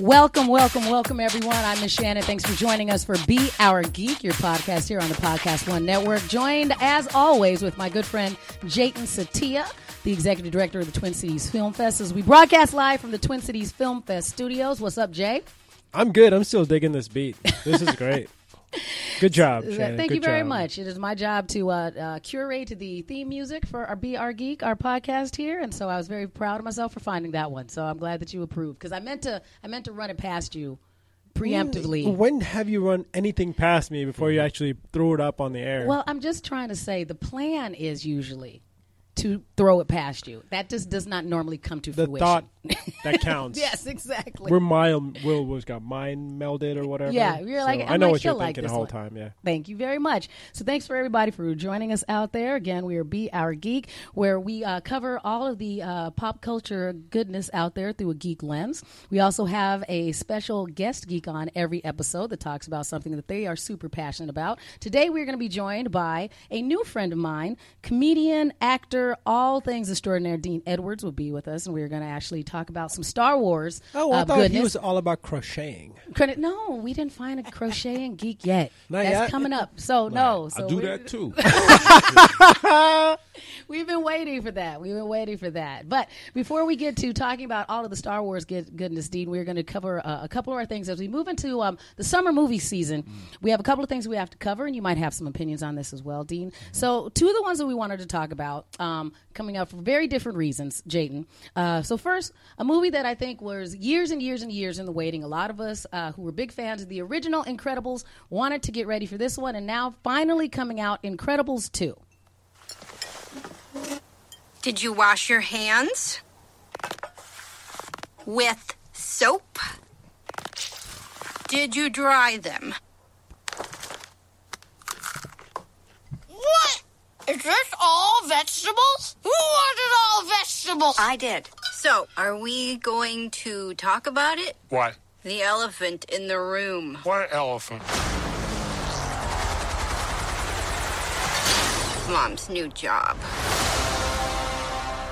Welcome, welcome, welcome, everyone. I'm Miss Shannon. Thanks for joining us for Be Our Geek, your podcast here on the Podcast One Network. Joined, as always, with my good friend Jayden Satia, the executive director of the Twin Cities Film Fest, as we broadcast live from the Twin Cities Film Fest studios. What's up, Jay? I'm good. I'm still digging this beat. This is great. Good job. Shannon. Thank Good you very job. much. It is my job to uh, uh, curate the theme music for our Be Our Geek, our podcast here, and so I was very proud of myself for finding that one. So I'm glad that you approved because I meant to I meant to run it past you preemptively. When have you run anything past me before you actually threw it up on the air? Well, I'm just trying to say the plan is usually to throw it past you. That just does not normally come to the fruition. thought that counts. yes, exactly. We're mind will was got mind melded or whatever. Yeah, you're So like, I know might what you're still like thinking the whole one. time. Yeah. Thank you very much. So, thanks for everybody for joining us out there. Again, we are Be Our Geek, where we uh, cover all of the uh, pop culture goodness out there through a geek lens. We also have a special guest geek on every episode that talks about something that they are super passionate about. Today, we're going to be joined by a new friend of mine, comedian, actor, all things extraordinary. Dean Edwards will be with us, and we're going to actually talk about some Star Wars. Oh, I uh, thought goodness. he was all about crocheting. Credit? No, we didn't find a crocheting geek yet. Not That's yet? coming up. So no, so I do that too. We've been waiting for that. We've been waiting for that. But before we get to talking about all of the Star Wars good, goodness, Dean, we're going to cover uh, a couple of our things as we move into um, the summer movie season. We have a couple of things we have to cover, and you might have some opinions on this as well, Dean. So, two of the ones that we wanted to talk about um, coming up for very different reasons, Jayden. Uh, so, first, a movie that I think was years and years and years in the waiting. A lot of us uh, who were big fans of the original Incredibles wanted to get ready for this one, and now finally coming out, Incredibles 2. Did you wash your hands? With soap? Did you dry them? What? Is this all vegetables? Who wanted all vegetables? I did. So, are we going to talk about it? What? The elephant in the room. What elephant? Mom's new job.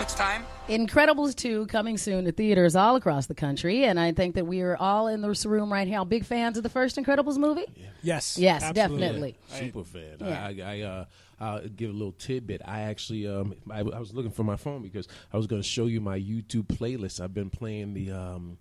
It's time. Incredibles 2 coming soon to theaters all across the country. And I think that we are all in this room right now big fans of the first Incredibles movie. Yes. Yes, absolutely. definitely. Super fan. Yeah. I, I, uh, I'll give a little tidbit. I actually, um, I, I was looking for my phone because I was going to show you my YouTube playlist. I've been playing the, um,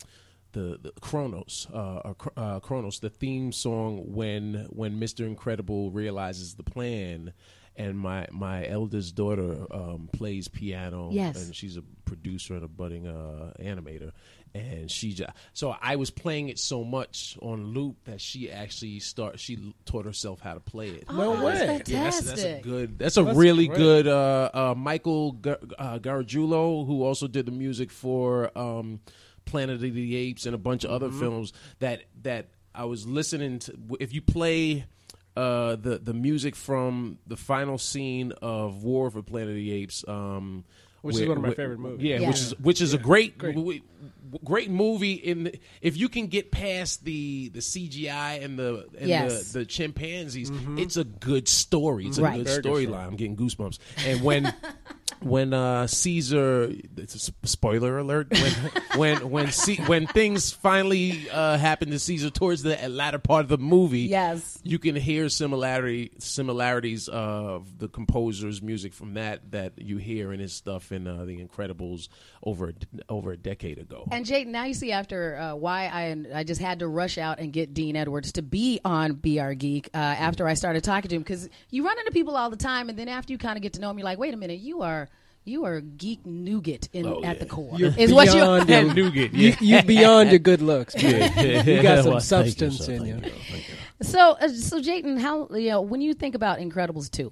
the, the Kronos, uh, uh, Chro- uh, Kronos, the theme song when when Mister Incredible realizes the plan. And my, my eldest daughter um, plays piano, Yes. and she's a producer and a budding uh, animator. And she just so I was playing it so much on loop that she actually start she taught herself how to play it. No Oh, way. that's Yeah, that's, fantastic. that's a good. That's a That's really great. good. Uh, uh, Michael Gar- uh, Gargiulo, who also did the music for um, Planet of the Apes and a bunch of other Mm-hmm. films. That that I was listening to. If you play. Uh, the the music from the final scene of War for Planet of the Apes, um, Which is one of my where- favorite movies. Yeah, Yeah. which is which is a great Great. great movie. In the, if you can get past the the CGI and the and Yes. the, the chimpanzees, Mm-hmm. it's a good story. It's a Right. good storyline. story. I'm getting goosebumps. And when when uh, Caesar, it's a spoiler alert. When when when C, when things finally uh, happen to Caesar towards the latter part of the movie, Yes. you can hear similarity similarities of the composer's music from that that you hear in his stuff in uh, the Incredibles over over a decade ago. And Jake, now you see after uh, why I I just had to rush out and get Dean Edwards to be on BR Geek uh, after I started talking to him because you run into people all the time, and then after you kind of get to know him, you're like, wait a minute, you are you are a geek nougat in, Oh, at yeah. the core. You're is what you beyond your- nougat, You, yeah. you beyond your good looks. man. You got some Well, thank you, substance in Thank you. Thank you. So, uh, so Jayden, how you know when you think about Incredibles two,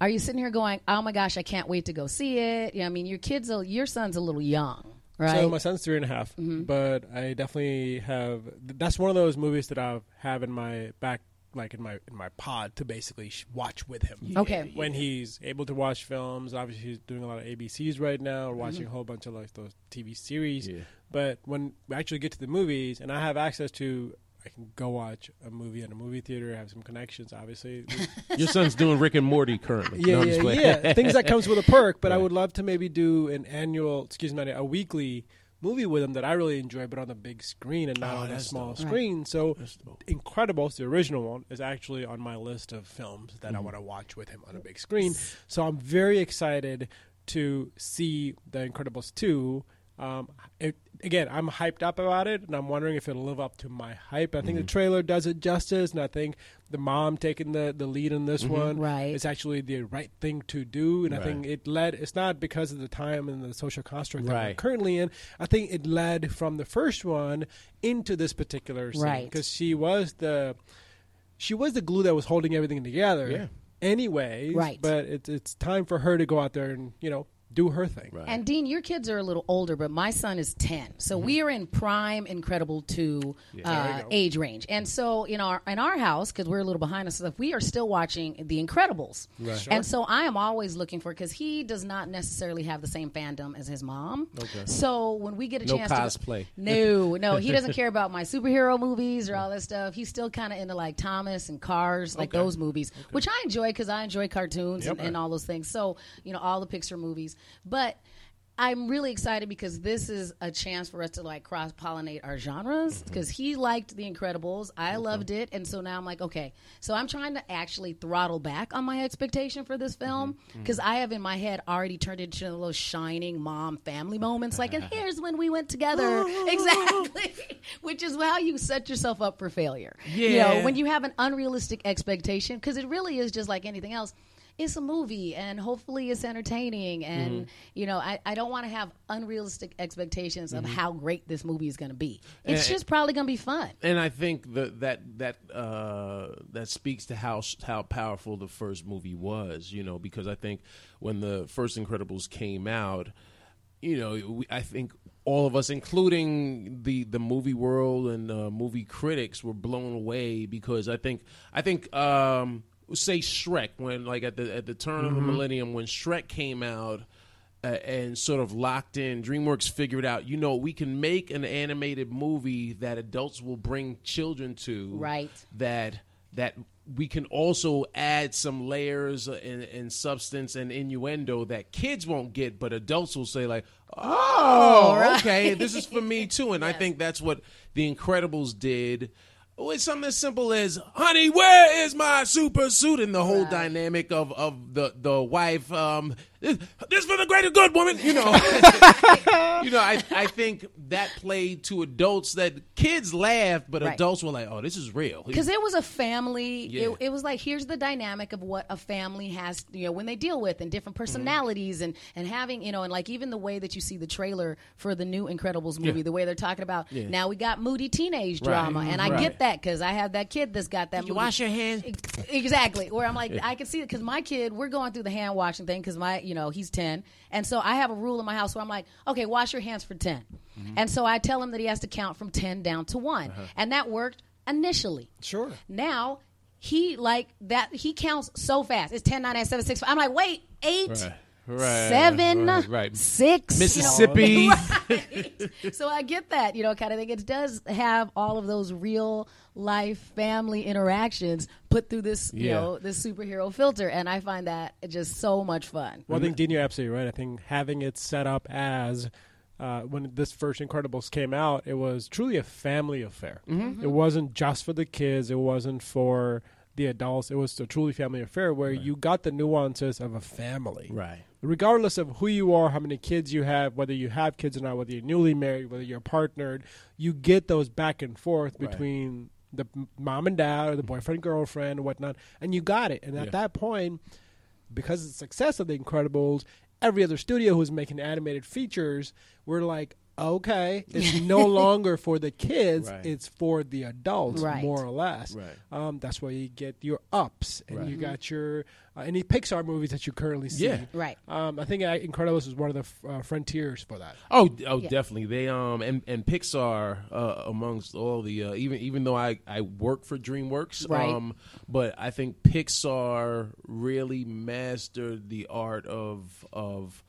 are you sitting here going, "Oh my gosh, I can't wait to go see it"? Yeah, I mean, your kids, are, your son's a little young, right? So my son's three and a half, but I definitely have. That's one of those movies that I have in my back, like in my in my pod to basically sh- watch with him. Okay. When he's able to watch films, obviously he's doing a lot of ABCs right now, or watching mm-hmm. a whole bunch of like those TV series. Yeah. But when we actually get to the movies, and I have access to. I can go watch a movie in a movie theater. Have some connections, obviously. Your son's doing Rick and Morty currently. Yeah, No, yeah, yeah. Things that comes with a perk, but I would love to maybe do an annual, excuse me, a weekly movie with him that I really enjoy, but on the big screen and not Oh, on a small dope. screen. So, That's dope. Incredibles, the original one, is actually on my list of films that Mm-hmm. I want to watch with him on a big screen. So I'm very excited to see The Incredibles 2. Um, it, again, I'm hyped up about it, and I'm wondering if it'll live up to my hype. I think the Mm-hmm. trailer does it justice, and I think the mom taking the, the lead in this one Right. is actually the right thing to do. And I think Mm-hmm. It led, it's not because of the time and the social construct that we're currently in. I think it led from the first one into this particular scene. Right. Because she was the she was the glue that was holding everything together. Yeah. Anyways, Right. But it's it's time for her to go out there and you know do her thing. Right. And Dean, your kids are a little older, but my son is ten, so we are in prime Incredible two uh, age range. And so in our in our house, because we're a little behind us, stuff, we are still watching The Incredibles. Right. And so I am always looking for because he does not necessarily have the same fandom as his mom. Okay. So when we get a No chance cosplay. to no, no, he doesn't care about my superhero movies or all that stuff. He's still kind of into like Thomas and Cars, like Okay. those movies, which I enjoy because I enjoy cartoons Yep. and, and all those things. So you know all the Pixar movies, but. I'm really excited because this is a chance for us to like cross pollinate our genres mm-hmm. because he liked The Incredibles, I mm-hmm. loved it, and so now I'm like, okay, so I'm trying to actually throttle back on my expectation for this mm-hmm. film because I have in my head already turned it into those shining mom family moments, like, and here's when we went together, exactly, which is how you set yourself up for failure. you know, Yeah. when you have an unrealistic expectation because it really is just like anything else it's a movie and hopefully it's entertaining and Mm-hmm. you know i, I don't want to have unrealistic expectations of how great this movie is going to be it's And- just probably going to be fun. And I think that that that uh, that speaks to how how powerful the first movie was, you know, because I think when the first Incredibles came out, you know, we, I think all of us, including the the movie world and uh, movie critics, were blown away because I think I think um, say Shrek when like at the at the turn of the millennium when Shrek came out uh, and sort of locked in. DreamWorks figured out, you know, we can make an animated movie that adults will bring children to. Right. That that we can also add some layers and, and substance and innuendo that kids won't get, but adults will say like, "Oh, okay, this is for me too." And I think that's what The Incredibles did. With something as simple as, "Honey, where is my super suit?" and the whole Right. dynamic of of the the wife. Um, this, this for the greater good, woman. You know, you know. I I think that played to adults that kids laughed, but Right. adults were like, "Oh, this is real." because it was a family Yeah. it, it was like here's the dynamic of what a family has you know when they deal with and different mm-hmm. personalities and and having you know and like even the way that you see the trailer for the new incredibles movie Yeah. the way they're talking about Yeah. now we got moody teenage Right. drama and i Right. get that because i have that kid that's got that you movie. wash your hands? Exactly where i'm like i can see it because my kid we're going through the hand washing thing because my you know he's 10 and so i have a rule in my house where i'm like okay wash your hands for 10 mm-hmm. and so i tell him that he has to count from 10 down to one. Uh-huh. And that worked initially. Sure. now he like that he counts so fast. It's 10 9 8 7 6 5. i'm like wait eight? Right. Right. seven, Right. right. six, you know. Mississippi. Right. so I get that, you know, kind of thing. It does have all of those real life family interactions put through this, you know, this superhero filter, and I find that just so much fun. Well, I think Dean, you're absolutely right. I think having it set up as uh, when this first Incredibles came out, it was truly a family affair. Mm-hmm. It wasn't just for the kids. It wasn't for the adults. It was a truly family affair where you got the nuances of a family. Right. Regardless of who you are, how many kids you have, whether you have kids or not, whether you're newly married, whether you're partnered, you get those back and forth Right. between the mom and dad or the boyfriend girlfriend or whatnot, and you got it. And at Yeah. that point, because of the success of The Incredibles, every other studio who's making animated features, we're like, okay, it's no longer for the kids; Right. it's for the adults, Right. more or less. Right. Um, that's why you get your ups, and Right. you got your uh, any Pixar movies that you currently see. Yeah. Right. Um, I think Incredibles is one of the f- uh, frontiers for that. Oh, oh, Yeah. definitely. They um and and Pixar uh, amongst all the uh, even even though I I work for DreamWorks, Right. um, but I think Pixar really mastered the art of of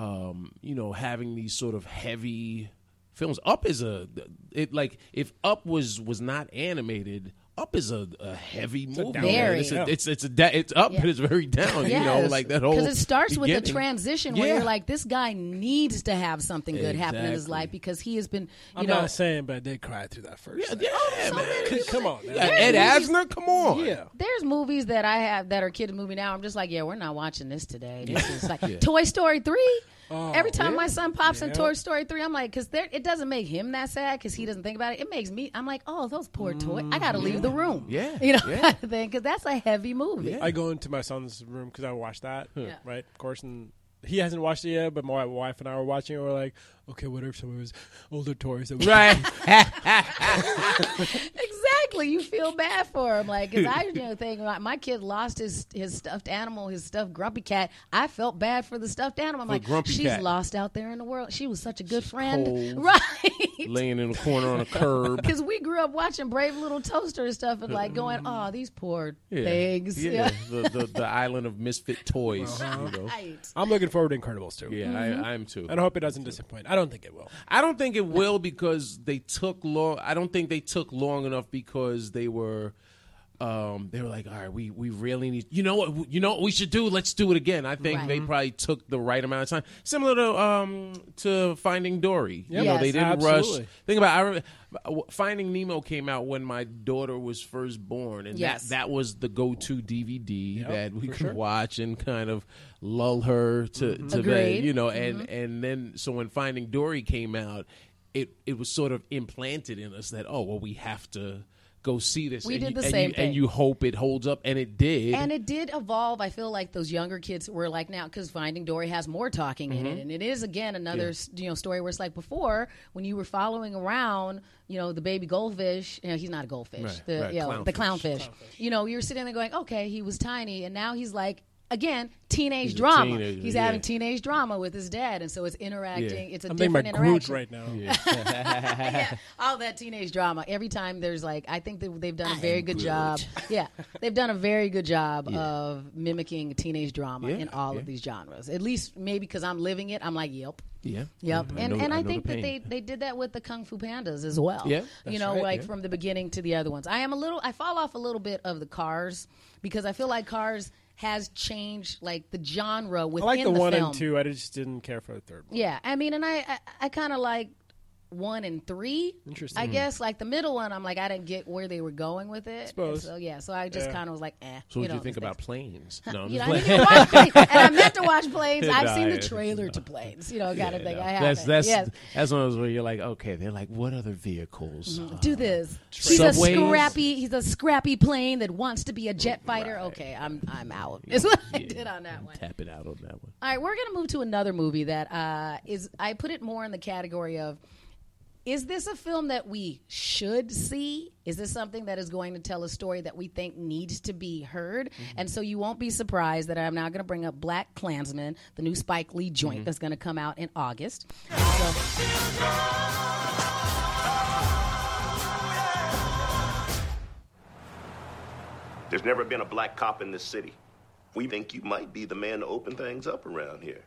um you know having these sort of heavy films. Up is a it like if Up was was not animated. Up is a, a heavy movie. down man. Very. It's a, it's it's a da- it's up, Yeah. but it's very down. You know, like that whole because it starts with a beginning. transition where Yeah. you're like, this guy needs to have something good happen in his life because he has been, you know. I'm know, not saying, but I did cry through that first. Yeah, thing. yeah, oh, man. Come on, man. Yeah, Ed Asner, come on. Yeah. there's movies that I have that are kids movie now. I'm just like, yeah, we're not watching this today. This is like Toy Story three. Oh, Every time my son pops in Toy Story three, I'm like, because it doesn't make him that sad because he doesn't think about it. It makes me. I'm like, oh, those poor toys. I got to leave mm, the room. Yeah. you know, Yeah. kind of thing because that's a heavy movie. I go into my son's room because I watched that, Yeah. right? Of course, and he hasn't watched it yet. But my wife and I were watching it. We're like, okay, what are some of his older toys that we Right. Exactly. You feel bad for him. Like, because I, you know, think my, my kid lost his his stuffed animal, his stuffed grumpy cat. I felt bad for the stuffed animal. I'm For like, Grumpy she's Cat. lost out there in the world. She was such a good friend. cold. Right. Laying in the corner on a curb. Because we grew up watching Brave Little Toaster and stuff and like going, oh, these poor Yeah. things. Yeah, the, the the island of misfit toys. You know? Right. I'm looking forward to Incredibles too. Yeah, Mm-hmm. I, I am too. And I hope it doesn't disappoint. I don't think it will. I don't think it will because they took long. I don't think they took long enough because they were. Um, they were like, all right, we, we really need. You know what? You know what we should do? Let's do it again. I think Right. they probably took the right amount of time, similar to um to Finding Dory. You know, Yes. they didn't Absolutely. rush. Think about. I remember, Finding Nemo came out when my daughter was first born, and Yes. that that was the go to DVD Yep, that we could sure. watch and kind of lull her to to bed. You know, and and then so when Finding Dory came out, it it was sort of implanted in us that oh well we have to go see this. We and did you, the and same you, thing. and you hope it holds up, and it did. And it did evolve. I feel like those younger kids were like now because Finding Dory has more talking in it, mm-hmm. and it is again another s you know story where it's like before when you were following around you know the baby goldfish. You know, he's not a goldfish. Right, the right, you know, the clownfish. clownfish. You know, you're sitting there going, okay, he was tiny, and now he's like. Again, teenage He's drama. teenager, he's yeah. having teenage drama with his dad, and so it's interacting. Yeah. It's a I'm different interaction. right now. yeah, all that teenage drama. Every time there's like, I think that they've done a very good job. Yeah, they've done a very good job of mimicking teenage drama Yeah, in all yeah. of these genres. At least maybe because I'm living it, I'm like, yep. yeah, Yep, I and know- and I, know think the that they, they did that with the Kung Fu Pandas as well. Yeah, you know, right, like yeah. from the beginning to the other ones. I am a little, I fall off a little bit of the Cars because I feel like Cars has changed like the genre within the. I like the, one film. and two. I just didn't care for the third one. Yeah, I mean, and I I, I kind of like one and three. Interesting. I guess like the middle one, I'm like I didn't get where they were going with it. Suppose. So yeah, so I just Yeah. kind of was like, eh. So what do you think about planes? No, I'm You know, I didn't watch planes, and I meant to watch planes. I've No, seen the trailer to planes, you know, kind of thing. Yeah, I haven't. That's that's yes. that's one of those where you're like, okay, they're like, what other vehicles? Mm-hmm. Uh, Do this. He's a scrappy. He's a scrappy plane that wants to be a jet fighter. Okay, I'm I'm out. Is what I did on that one. Tap it out on that one. All right, we're gonna move to another movie that uh, is. I put it more in the category of. Is this a film that we should see? Is this something that is going to tell a story that we think needs to be heard? Mm-hmm. And so you won't be surprised that I'm now going to bring up Black Klansman, the new Spike Lee joint mm-hmm. that's going to come out in August. So, There's never been a black cop in this city. We think you might be the man to open things up around here.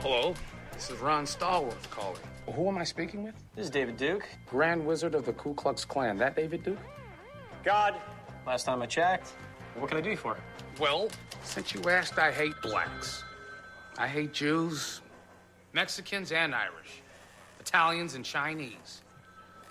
Hello, this is Ron Stallworth calling. Who am I speaking with? This is David Duke. Grand Wizard of the Ku Klux Klan. That David Duke? God. Last time I checked. What can I do for you for? Well, since you asked, I hate blacks. I hate Jews, Mexicans, and Irish, Italians, and Chinese.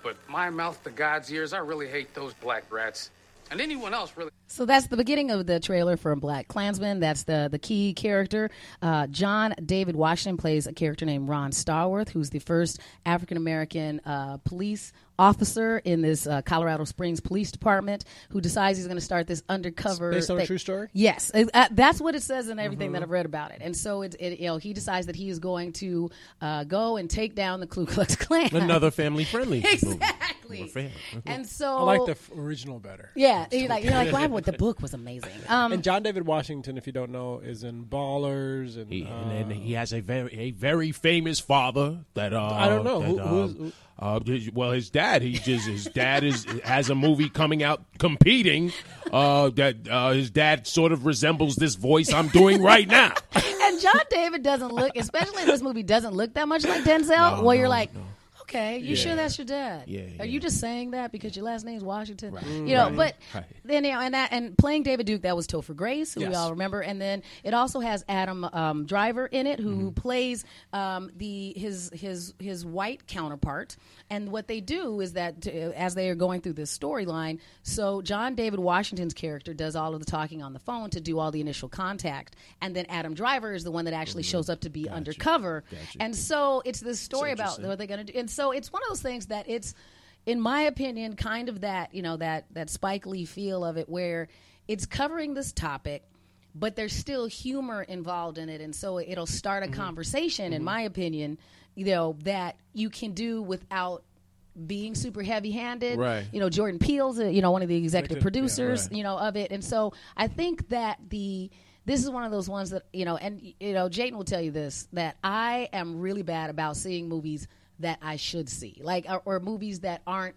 But my mouth to God's ears, I really hate those black rats. And anyone else really. so that's the beginning of the trailer for Black Klansman. That's the the key character. Uh, John David Washington plays a character named Ron Stallworth, who's the first African American uh, police officer in this uh, Colorado Springs Police Department, who decides he's going to start this undercover. Based on a true story? Yes, Uh, uh, that's what it says in everything Mm-hmm. that I've read about it. And so it, it, you know, he decides that he is going to uh, go and take down the Ku Klux Klan. Another family friendly. exactly. Fan. And so I like the f- original better. yeah, you're like you're like, wow, what the book was amazing. Um, And John David Washington, if you don't know, is in Ballers and, He, uh, and then he has a very a very famous father that uh, I don't know. that, Who- um, who's- who- Uh, well, his dad, he just his dad is has a movie coming out competing. Uh, that uh, his dad sort of resembles this voice I'm doing right now. and John David doesn't look, especially in this movie, doesn't look that much like Denzel. No, well, you're like, no. Okay, you sure that's your dad? Yeah, Are you just saying that because your last name's Washington? Right. You know, Right. but Right. then you know, and that and playing David Duke, that was Topher Grace, who we all remember, and then it also has Adam um, Driver in it, who Mm-hmm. plays um, the his his his white counterpart. And what they do is that uh, as they are going through this storyline, so John David Washington's character does all of the talking on the phone to do all the initial contact, and then Adam Driver is the one that actually shows up to be undercover. And so it's this story about what they're going to do. And so it's one of those things that it's, in my opinion, kind of that you know that that Spike Lee feel of it, where it's covering this topic. But there's still humor involved in it, and so it'll start a conversation, in my opinion, you know, that you can do without being super heavy-handed. Right. You know, Jordan Peele's, uh, you know, one of the executive Executive, yeah, producers, right. you know, of it, and so I think that the this is one of those ones that you know, and you know, Jayden will tell you this that I am really bad about seeing movies that I should see, like or, or movies that aren't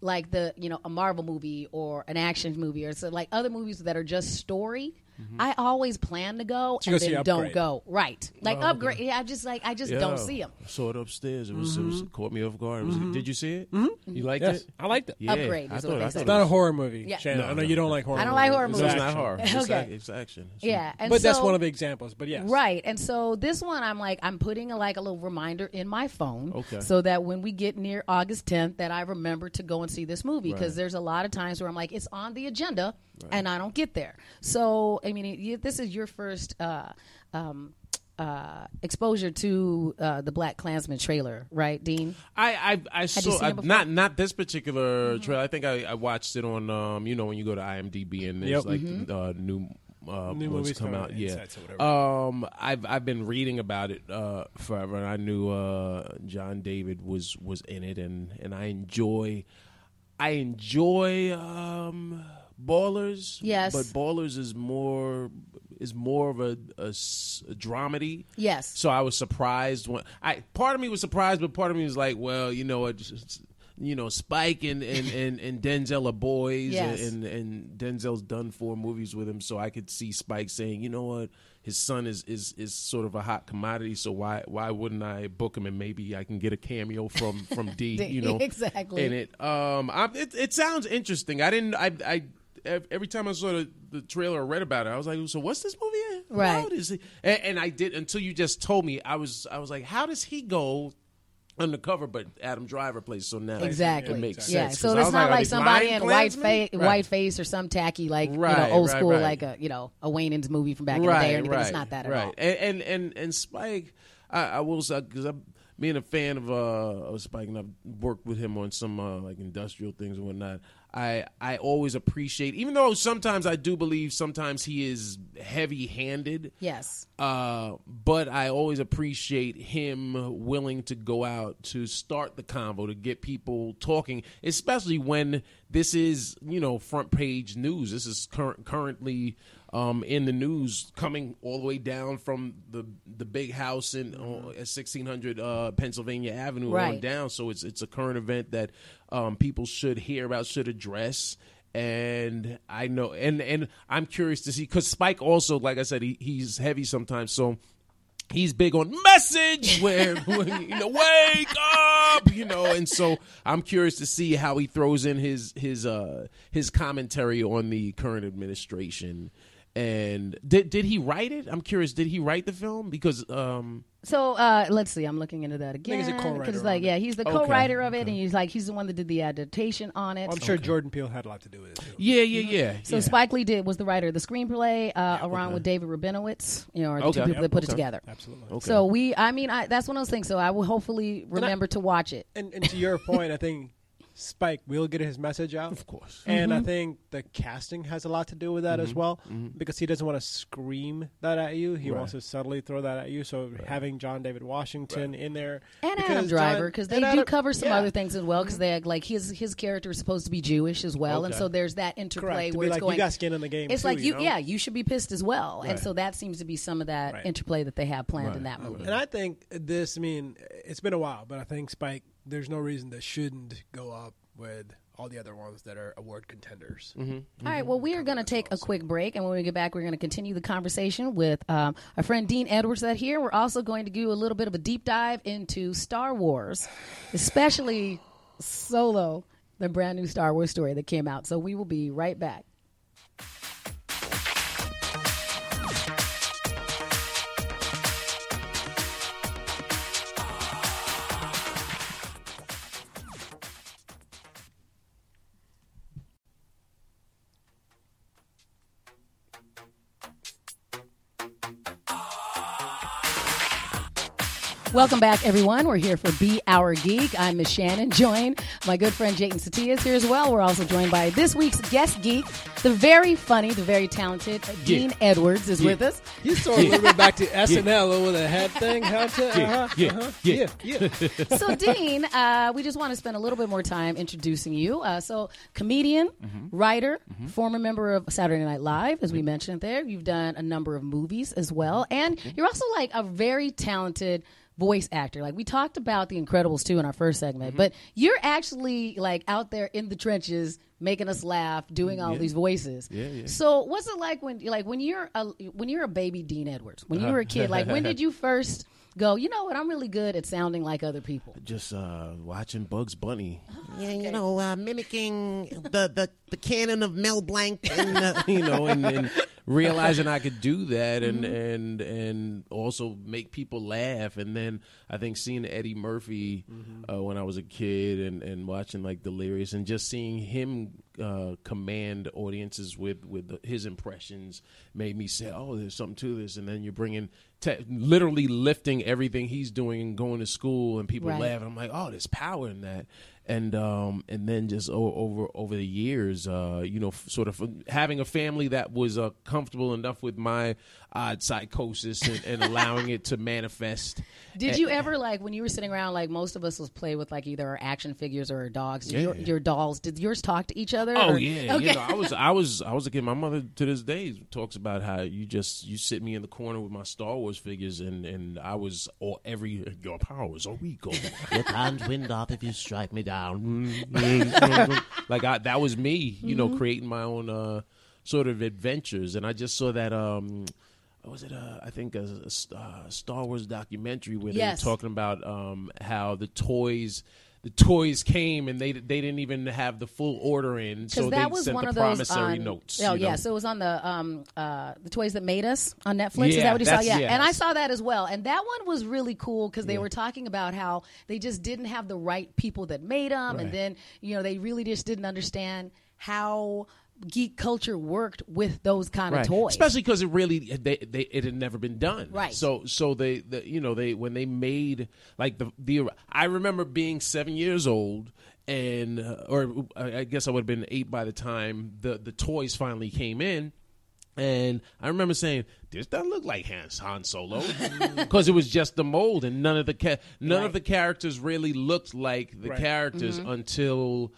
like the you know a Marvel movie or an action movie or so like other movies that are just story. Mm-hmm. I always plan to go So and then don't go right, like oh, upgrade. Yeah, I just like I just don't see them. I saw it upstairs. It was, it was it caught me off guard. It was, mm-hmm. Did you see it? You liked Yes, it? I liked it. Yeah, Upgrade I is thought, what I say. thought It's not a horror movie, Yeah. Shannon. No, I know no, you don't no. like horror. I don't like horror was, movies. it's action. not horror. It's, Okay. ac- it's action. It's- Yeah, and but that's one of the examples. But yes, Right. And so this one, I'm like, I'm putting a, like a little reminder in my phone, Okay. so that when we get near August 10th, that I remember to go and see this movie because there's a lot of times where I'm like, it's on the agenda, and I don't get there. So I mean, it, you, this is your first. Uh, um, uh, exposure to uh, the Black Klansman trailer, right, Dean? I I, I saw seen I, not not this particular trailer. I think I, I watched it on um you know when you go to IMDb and there's Yep. like Mm-hmm. uh, new uh, New movies come come out. out, Yeah, Insights or whatever. um I've I've been reading about it uh forever and I knew uh John David was was in it and and I enjoy I enjoy um Ballers. Yes. but Ballers is more is more of a a dramedy. Yes. So I was surprised when I part of me was surprised, but part of me was like, well, you know, it's, you know, Spike and and, and, and Denzel are boys, Yes. and, and Denzel's done four movies with him, so I could see Spike saying, you know what, his son is is is sort of a hot commodity, so why why wouldn't I book him and maybe I can get a cameo from from D, D, you know, exactly. in it. Um, I, it it sounds interesting. I didn't I I. ev- Every time I saw the, the trailer or read about it, I was like, "So what's this movie Right. about? Is it? And, and I did until you just told me. I was I was like, "How does he go undercover?" But Adam Driver plays so now Exactly. it makes yeah. sense. So 'Cause I it's not are like somebody in white face, Right. white face, or some tacky like you know old right, school right. like a you know a Wayans movie from back in the day or anything. right, it's not that at right. all. And, and and and Spike, I, I will say because I'm being a fan of uh of Spike and I've worked with him on some uh, like industrial things and whatnot. I I always appreciate, even though sometimes I do believe sometimes he is heavy handed. Yes. Uh, but I always appreciate him willing to go out to start the convo to get people talking, especially when this is you know front page news. This is current currently um, in the news, coming all the way down from the the big house in uh, sixteen hundred uh, Pennsylvania Avenue on down. So it's it's a current event that um, people should hear about, should address. And I know, and and I'm curious to see because Spike also, like I said, he, he's heavy sometimes, so he's big on message where, when, you know wake up, you know, and so I'm curious to see how he throws in his his uh his commentary on the current administration. And did did he write it? I'm curious. Did he write the film? Because um, So uh, let's see. I'm looking into that again. he's a co-writer Because like, yeah, he's the Okay, co-writer of it, and he's like, he's the one that did the adaptation on it. I'm sure Jordan Peele had a lot to do with it too. yeah, yeah, yeah. So yeah. Spike Lee did was the writer of the screenplay, uh, along with David Rabinowitz. You know, are the two Okay. people that put it together. Absolutely. Okay. So we, I mean, I, that's one of those things. So I will hopefully remember to watch it. And, and to your point, I think Spike will get his message out. of course. And Mm-hmm. I think the casting has a lot to do with that as mm-hmm. well, mm-hmm. because he doesn't want to scream that at you. He wants to subtly throw that at you. So having John David Washington in there And because Adam Driver, because they do Adam- cover some yeah. other things as well. Because mm-hmm. they act like his his character is supposed to be Jewish as well, and so there's that interplay where it's like, going. you got skin in the game. it's too, like you, know? yeah, you should be pissed as well, and so that seems to be some of that Right. interplay that they have planned in that movie. And I think this, I mean, it's been a while, but I think Spike there's no reason that shouldn't go up with all the other ones that are award contenders. All right. Well, we are going to take a quick break, and when we get back, we're going to continue the conversation with um, our friend Dean Edwards. That here, we're also going to do a little bit of a deep dive into Star Wars, especially Solo, the brand new Star Wars story that came out. So we will be right back. Welcome back, everyone. We're here for Be Our Geek. I'm Miss Shannon, joined my good friend Jayden Satia is here as well. We're also joined by this week's guest geek, the very funny, the very talented Dean Edwards is with us. You saw a little bit back to SNL over the head thing, huh? Uh-huh, yeah, uh-huh. yeah. yeah, yeah. so, Dean, uh, we just want to spend a little bit more time introducing you. Uh, so, comedian, writer, former member of Saturday Night Live, as we mentioned there. You've done a number of movies as well, and you're also like a very talented voice actor. Like we talked about The Incredibles too in our first segment, mm-hmm. but you're actually like out there in the trenches making us laugh, doing all these voices. Yeah, yeah. So what's it like when like when you're a when you're a baby Dean Edwards, when you were a kid, like when did you first go, you know what, I'm really good at sounding like other people. Just uh, watching Bugs Bunny. Yeah, you know, uh, mimicking the, the, the canon of Mel Blanc. and uh, you know, and, and realizing I could do that, and and and also make people laugh, and then I think seeing Eddie Murphy uh, when I was a kid, and and watching like Delirious, and just seeing him uh, command audiences with with the, his impressions made me say, oh, there's something to this, and then you're bringing. Te- literally lifting everything he's doing and going to school and people Right. laugh. I'm like, oh, there's power in that, and um, and then just o- over over the years, uh, you know, f- sort of having a family that was uh, comfortable enough with my odd psychosis and, and allowing it to manifest. Did you ever like when you were sitting around like most of us was play with like either our action figures or our dogs, Yeah. your, your dolls? Did yours talk to each other? Oh or- yeah, Okay. you know, I was I was I was a kid. My mother to this day talks about how you just you sit me in the corner with my Star Wars figures, and and I was all every your powers are weak. Or, Your time's wind off if you strike me down. like I, that was me, you know, creating my own uh, sort of adventures, and I just saw that. Um, was it? Uh, I think a, a, Star Wars documentary where Yes. they were talking about um, how the toys. The toys came and they they didn't even have the full order in, so Because they was sent one the of those promissory on, notes. Oh you yeah, so it was on the um uh the toys that made us on Netflix. Is that what you saw? Yeah, yeah, and I saw that as well. And that one was really cool because they were talking about how they just didn't have the right people that made them, and then you know they really just didn't understand how geek culture worked with those kind of toys. especially because it really they, they it had never been done. Right. So so they the, you know they when they made like the the I remember being seven years old and uh, or I I guess I would have been eight by the time the the toys finally came in. And I remember saying, "This doesn't look like Han, Han Solo," because it was just the mold, and none of the ca- none Right. of the characters really looked like the Right. characters Mm-hmm. until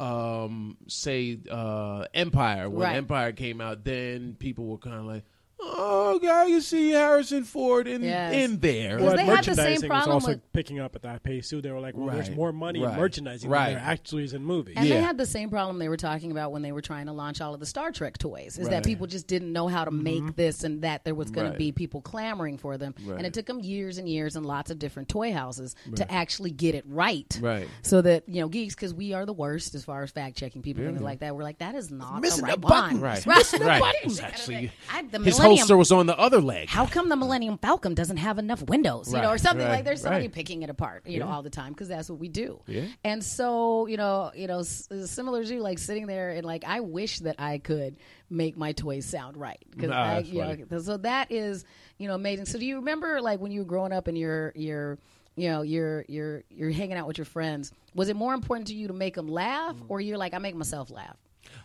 um say uh empire when Right. empire came out then people were kind of like oh god you see harrison ford in Yes. in there Because Well, they had the same merchandising was problem also with- picking up at that pace too. They were like, "Well, there's Right. more money in merchandising Right. than there actually is in movies." And they Yeah. had the same problem they were talking about when they were trying to launch all of the Star Trek toys. Is that people just didn't know how to make mm-hmm. this, and that there was going Right. to be people clamoring for them. And it took them years and years and lots of different toy houses to actually get it right. Right. So that you know, geeks, because we are the worst as far as fact checking people things like that. We're like, that is not Missing the right a button. one. right Right. right It was actually I- the his Millennium- holster was on the other leg how come the Millennium Falcon doesn't have enough windows, you know, or something right, like there's somebody right. picking it apart, you know, all the time because that's what we do. Yeah. And so, you know, you know, s- similar to you, like sitting there and like I wish that I could make my toys sound right because I, that's you know, so that is, you know, amazing. So do you remember like when you were growing up and you're you're you know you're you're you're hanging out with your friends was it more important to you to make them laugh Mm. or you're like i make myself laugh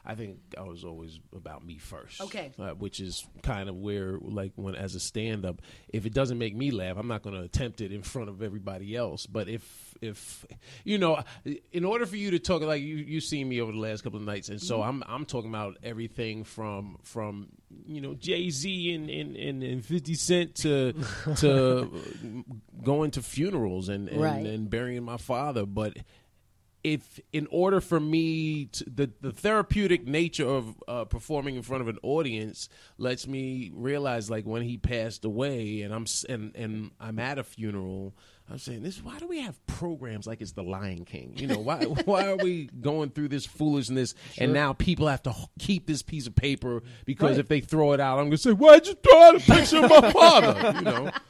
I think I was always about me first. Okay. uh, which is kind of where, like, when as a stand-up, if it doesn't make me laugh, I'm not going to attempt it in front of everybody else. But if, if you know, in order for you to talk, like you, you seen me over the last couple of nights, and so I'm, I'm talking about everything from, from you know, Jay Z and, and, and, and Fifty Cent to, to going to funerals and and, Right. and burying my father, but if in order for me to, the the therapeutic nature of uh, performing in front of an audience lets me realize like when he passed away and I'm and and I'm at a funeral I'm saying this why do we have programs like it's the Lion King? You know why why are we going through this foolishness and now people have to keep this piece of paper because Right. if they throw it out I'm going to say why'd you throw out a picture of my father? You know?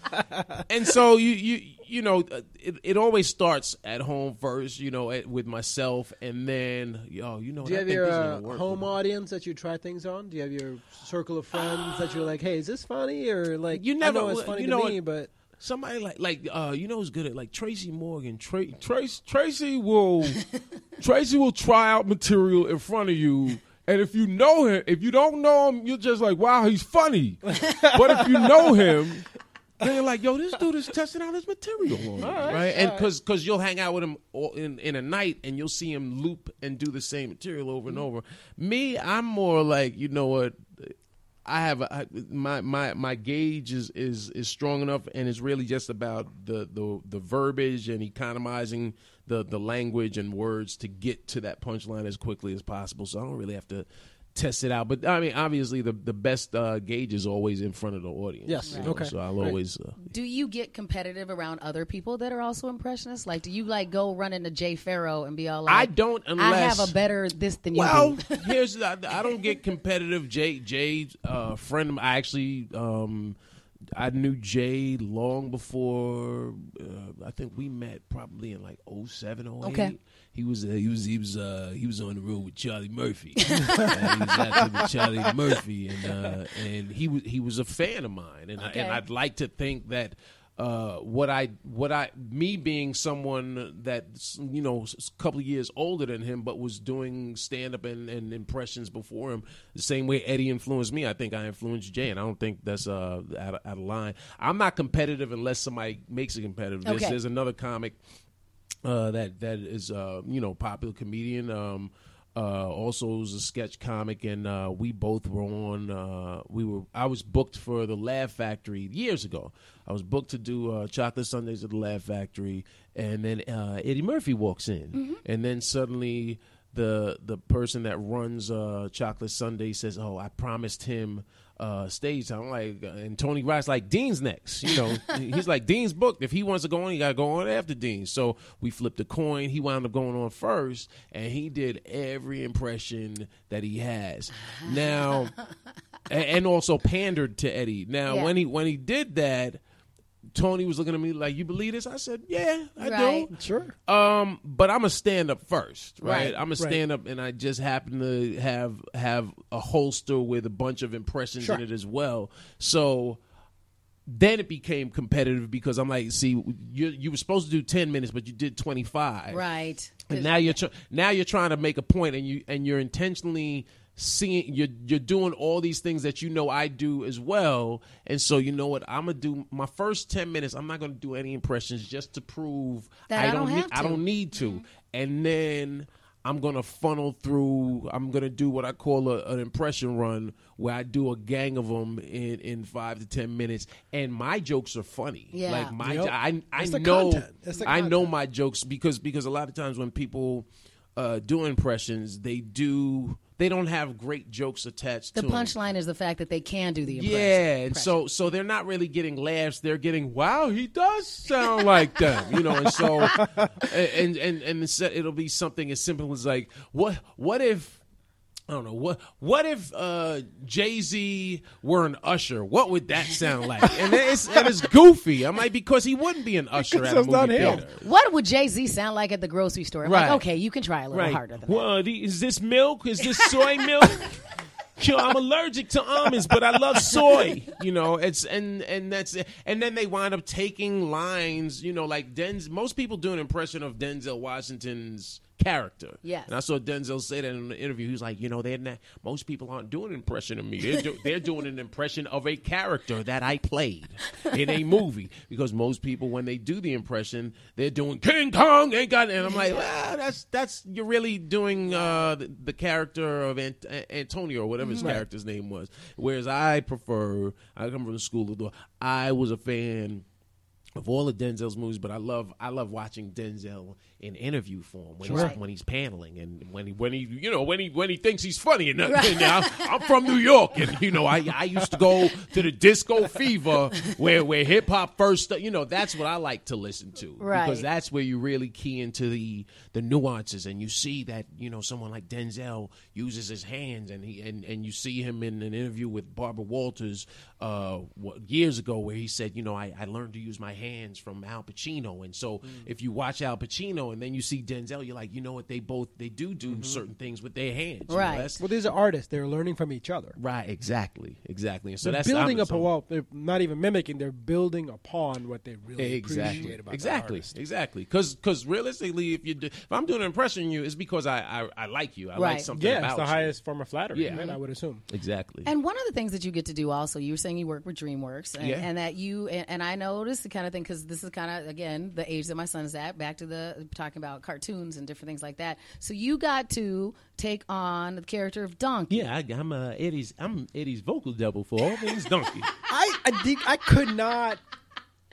And so you you you know uh, it, it always starts at home first you know at, with myself and then yo you know Do you I have think your uh, home audience that you try things on? Do you have your circle of friends that you're like, hey, is this funny? Or like? You I never- know it's funny you to know me, but somebody like like uh you know who's good at like Tracy Morgan? Tra- Trace Tracy will Tracy will try out material in front of you and if you know him if you don't know him you're just like wow he's funny. But if you know him then you're like yo this dude is testing out his material on me, right, and because because you'll hang out with him all in in a night and you'll see him loop and do the same material over and over. Me I'm more like you know what? I have a, I, my my my gauge is, is is strong enough, and it's really just about the the the verbiage and economizing the the language and words to get to that punchline as quickly as possible. So I don't really have to test it out. But I mean, obviously, the the best uh, gauge is always in front of the audience. Yes. you know, Okay. So I'll Right. always. Uh, Do you get competitive around other people that are also impressionists? Like, do you like go run into Jay Pharoah and be all like, I don't Unless I have a better this than you well, here's I, I don't get competitive. Jay Jay, uh, friend of I actually um, I knew Jay long before. Uh, I think we met probably in like 07, 08. Okay. He was uh, he was he was uh, he was on the road with Charlie Murphy. uh, he was acting with Charlie Murphy, and uh, and he was he was a fan of mine, and I, and I'd like to think that uh, what I what I me being someone that you know a couple of years older than him, but was doing stand up and, and impressions before him, the same way Eddie influenced me. I think I influenced Jay, and I don't think that's uh, out, of, out of line. I'm not competitive unless somebody makes it competitive. There's, Okay. there's another comic uh, that that is uh, you know popular comedian. Um, uh, also was a sketch comic, and uh, we both were on. Uh, we were. I was booked for the Laugh Factory years ago. I was booked to do uh, Chocolate Sundays at the Laugh Factory, and then uh, Eddie Murphy walks in, and then suddenly the the person that runs uh, Chocolate Sunday says, "Oh, I promised him." uh, stage time. I'm like, uh, and Tony Rice like Dean's next. You know, he's like Dean's booked. If he wants to go on, he got to go on after Dean. So we flipped a coin. He wound up going on first, and he did every impression that he has now, and also pandered to Eddie. Now, Yeah. when he when he did that. Tony was looking at me like, "You believe this?" I said, "Yeah, I Right. do." sure. Um, but I'm a stand up first, right? Right. I'm a stand up, and I just happen to have have a holster with a bunch of impressions Sure. in it as well. So then it became competitive because I'm like, see, you you were supposed to do ten minutes, but you did twenty five, right. and now you're tr- now you're trying to make a point, and you and you're intentionally seeing you're you're doing all these things that you know I do as well, and so you know what I'm gonna do. My first ten minutes, I'm not gonna do any impressions just to prove That I don't need I to. don't need to, mm-hmm. and then. I'm gonna funnel through. I'm gonna do what I call a, an impression run, where I do a gang of them in, in five to ten minutes, and my jokes are funny. Yeah. Like my, Yep. I I It's know content. It's the I know my jokes because because a lot of times when people uh, do impressions, they do they don't have great jokes attached The punchline is the fact that they can do the impression. Yeah, and so so they're not really getting laughs. They're getting wow, he does sound like them, you know. And so and and and it'll be something as simple as like what what if. I don't know what. What if uh, Jay Z were an usher? What would that sound like? And it's and it's goofy. I'm like because he wouldn't be an usher at a it's not movie him. theater. What would Jay Z sound like at the grocery store? I'm Right. Like, okay, you can try a little Right. harder than that. Well, the- is this milk? Is this soy milk? Yo, I'm allergic to almonds, but I love soy. You know, it's and and that's and then they wind up taking lines. You know, like Denzel. Most people do an impression of Denzel Washington's character. Yes. And I saw Denzel say that in an interview. He was like, you know, they're not. Most people aren't doing an impression of me. They're, do, they're doing an impression of a character that I played in a movie. Because most people, when they do the impression, they're doing King Kong. Ain't got. And I'm like, well, that's that's you're really doing uh, the, the character of Ant- Antonio or whatever his character's name was. Whereas I prefer. I come from the school of thought. I was a fan of all of Denzel's movies, but I love I love watching Denzel in interview form when Sure. he's when he's paneling and when he when he you know when he when he thinks he's funny and, and I'm, I'm from New York and you know I I used to go to the disco fever where where hip hop first you know that's what I like to listen to Right. because that's where you really key into the the nuances and you see that you know someone like Denzel uses his hands and he and, and you see him in an interview with Barbara Walters uh years ago where he said you know I, I learned to use my hands from Al Pacino and so mm. if you watch Al Pacino and then you see Denzel you're like you know what they both they do do mm-hmm. certain things with their hands you know, Right. Well, these are artists. They're learning from each other. right exactly exactly and so they're that's building I'm- up. so- well, they're not even mimicking. They're building upon what they really exactly appreciate about exactly The artist. exactly because because realistically if you do, if i'm doing an impression on you it's because i i, I like you i Right. like something Yeah, about it's the you. highest form of flattery. Yeah. right? I would assume. exactly And one of the things that you get to do also, you were saying you work with DreamWorks, and, Yeah. and that you and, and I noticed the kind of thing because this is kind of again the age that my son is at. Back to the talking about cartoons and different things like that. So you got to take on the character of Donkey. yeah I, i'm uh, eddie's i'm eddie's vocal double for all things donkey I I, did, I could not.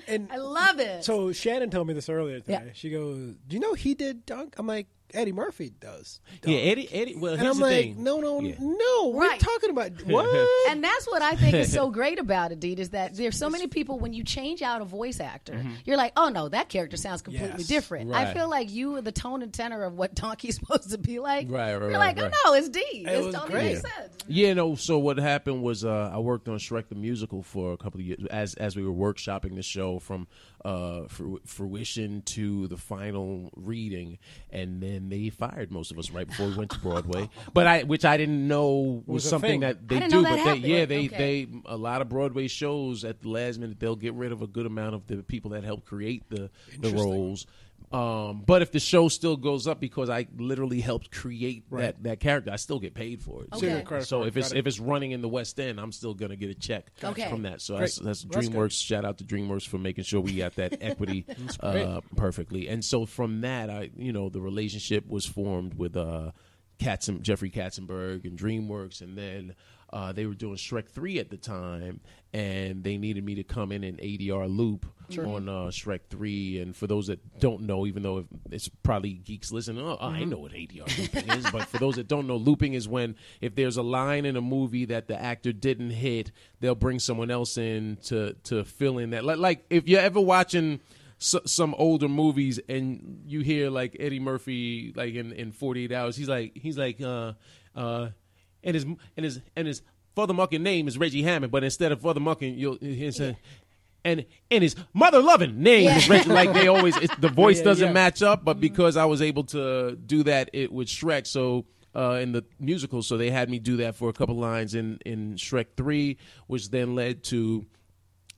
And I love it. so Shannon told me this earlier today. Yeah. She goes, "Do you know he did dunk?" I'm like, Eddie Murphy does. Dunk. yeah eddie eddie well And here's I'm the like, thing no, no, Yeah. no. We're Right. talking about what? and that's what I think is so great about it, Deed, is that there's so many people when you change out a voice actor, you're like, oh no, that character sounds completely Yes. different. I feel like you are the tone and tenor of what Donkey's supposed to be like. Right, right, You're right, like, right. oh no, it's Deed. It's was totally great. makes sense. Yeah, no. So what happened was uh, I worked on Shrek the musical for a couple of years as as we were workshopping the show from uh, fruition to the final reading, and then they fired most of us right before we went to Broadway. But I, which I didn't know was, Was something thing. that they do. that but they, yeah, they Okay. they a lot of Broadway shows at the last minute they'll get rid of a good amount of the people that helped create the the roles. Um, but if the show still goes up because I literally helped create that, that character, I still get paid for it. Okay. Zero So if it's it. if it's running in the West End, I'm still gonna get a check Okay. from that. So Great. that's, that's That's good. DreamWorks. Shout out to DreamWorks for making sure we got that equity uh, perfectly. And so from that, I you know the relationship was formed with uh, Katzen, Jeffrey Katzenberg and DreamWorks, and then. Uh, they were doing Shrek 3 at the time, and they needed me to come in an ADR loop on uh, Shrek 3. And for those that don't know, even though it's probably geeks listening, oh, I know what ADR looping is, but for those that don't know, looping is when if there's a line in a movie that the actor didn't hit, they'll bring someone else in to, to fill in that. Like, like if you're ever watching s some older movies and you hear like Eddie Murphy, like in, in 48 Hours, he's like, he's like, uh, uh, and his and his and his father mucking name is Reggie Hammond, but instead of father mucking, you'll his uh, and and his mother loving name is Reggie. Like they always, the voice Yeah, doesn't yeah. match up, but because I was able to do that, it with Shrek. So. Uh, in the musical, so they had me do that for a couple lines in, in Shrek Three, which then led to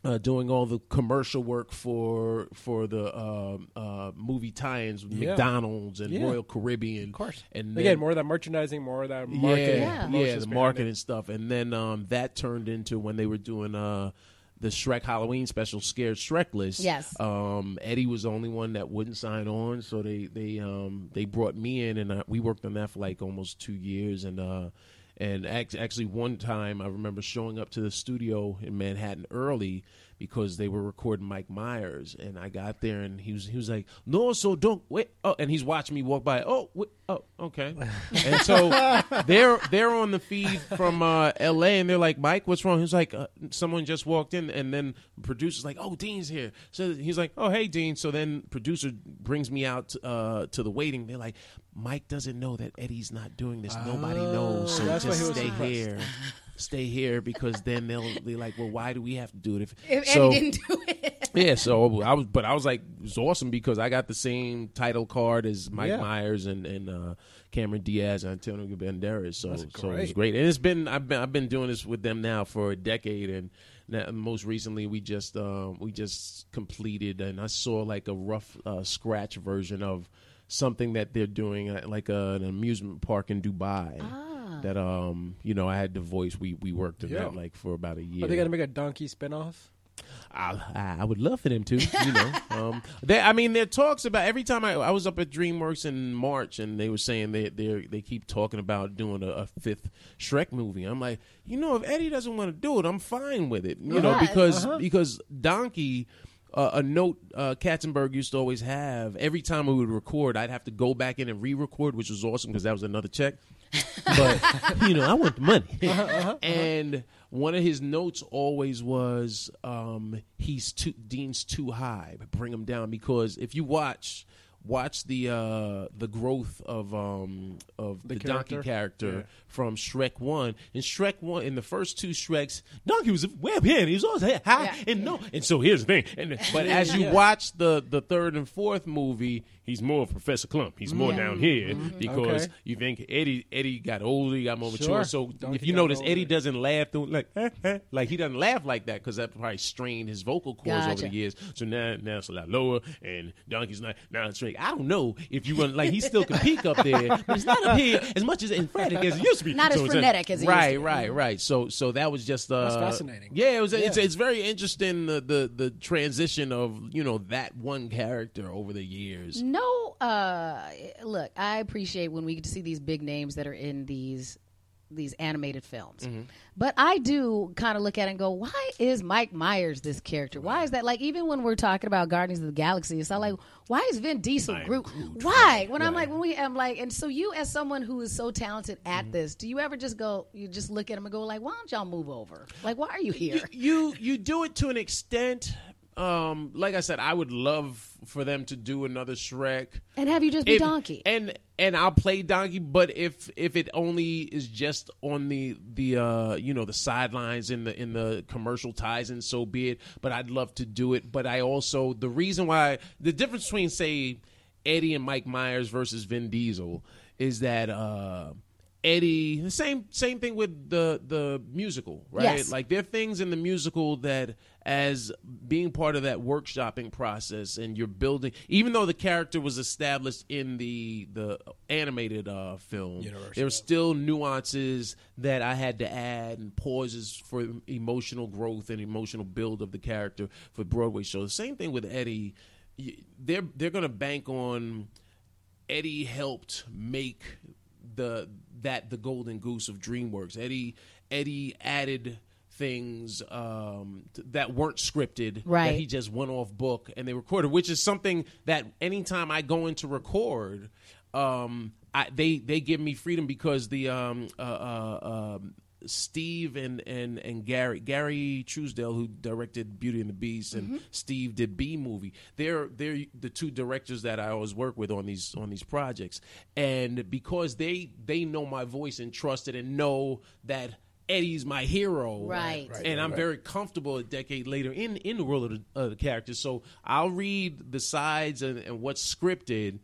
uh, doing all the commercial work for for the uh, uh, movie tie-ins with Yeah. McDonald's and Yeah. Royal Caribbean. Of course. and Again, more of that merchandising, more of that marketing. yeah, yeah, the marketing it. stuff, and then um, that turned into when they were doing uh, the Shrek Halloween special, Scared Shrekless. Yes. um, Eddie was the only one that wouldn't sign on, so they they um, they brought me in, and uh, we worked on that for like almost two years, and. And actually, one time I remember showing up to the studio in Manhattan early because they were recording Mike Myers, and I got there and he was he was like, "No, so don't wait." Oh, and he's watching me walk by. Oh, wait, oh, okay. and so they're they're on the feed from uh, L.A. and they're like, "Mike, what's wrong?" He's like, uh, "Someone just walked in," and then producer's like, "Oh, Dean's here." So he's like, "Oh, hey, Dean." So then producer brings me out uh, to the waiting. They're like, "Mike doesn't know that Eddie's not doing this. Nobody knows. So Oh, that's why just he stay impressed. here." Stay here because then they'll be like, well, why do we have to do it if, If so? Eddie didn't do it. Yeah, so I was, but I was like, it was awesome because I got the same title card as Mike Yeah. Myers and and uh, Cameron Diaz and Antonio Banderas. So That's so it was great. great, and it's been I've been I've been doing this with them now for a decade, and now, most recently we just um, we just completed, and I saw like a rough uh, scratch version of something that they're doing like a, an amusement park in Dubai. That um you know I had the voice we we worked on Yeah. that like for about a year. Are they gonna make a donkey spinoff? I, I I would love for them to, you know. um, they, I mean, there talks about every time I, I was up at DreamWorks in March, and they were saying they they they keep talking about doing a, a fifth Shrek movie. I'm like, you know, if Eddie doesn't want to do it, I'm fine with it, you know, Right. because because Donkey uh, a note uh, Katzenberg used to always have every time we would record. I'd have to go back in and re-record, which was awesome because that was another check. But you know, I want the money. and one of his notes always was, um, "He's too Dean's too high, but bring him down." Because if you watch watch the uh the growth of um of the, donkey character? character Yeah. from Shrek One. In Shrek One, in the first two Shreks, Donkey was way up here and he was always high, high Yeah. and no. And so here's the thing. And but as you watch the the third and fourth movie, he's more of Professor Klump. He's more down here mm-hmm. because Okay. you think Eddie Eddie got older, he got more mature. Sure. So Donkey if you notice, older. Eddie doesn't laugh through like eh, eh, like he doesn't laugh like that because that probably strained his vocal cords over the years. So now now it's a lot lower, and Donkey's not now it's straight. I don't know if you run like he still can peak up there, but it's not up here as much as emphatic as it used to be. Not as So it's a- frenetic as it used right, to be. right, right. So so that was just uh, That's fascinating. Yeah, it was. It's it's very interesting the, the the transition of you know that one character over the years. No, uh, look, I appreciate when we get to see these big names that are in these these animated films. Mm-hmm. But I do kind of look at it and go, why is Mike Myers this character? Why is that? Like, even when we're talking about Guardians of the Galaxy, it's not like, why is Vin Diesel Groot? Groot, Why? When I'm like, when we, I'm like, and so you, as someone who is so talented at Mm-hmm. this, do you ever just go, you just look at him and go, like, why don't y'all move over? Like, why are you here? you you do it to an extent. Um, like I said, I would love for them to do another Shrek. And have you just be If- Donkey? and and I'll play donkey, but if if it only is just on the the uh you know the sidelines in the in the commercial ties, and so be it. But I'd love to do it. But I also the reason why the difference between say Eddie and Mike Myers versus Vin Diesel is that uh Eddie the same same thing with the the musical right? Yes. like there are things in the musical that as being part of that workshopping process and you're building even though the character was established in the the animated uh film there were still nuances that I had to add and pauses for emotional growth and emotional build of the character for Broadway shows. Same thing with Eddie. They're they're going to bank on Eddie helped make the that the golden goose of DreamWorks. Eddie Eddie added things um, that weren't scripted. Right. That he just went off book and they recorded, which is something that anytime I go into record, um, I, they they give me freedom because the um, uh, uh, um, Steve and, and, and Gary Gary Trousdale who directed Beauty and the Beast and mm-hmm. Steve did Bee Movie. They're they're the two directors that I always work with on these on these projects. And because they they know my voice and trust it and know that Eddie's my hero, Right. Right, and I'm very comfortable a decade later in in the world of the, of the characters. So I'll read the sides and, and what's scripted,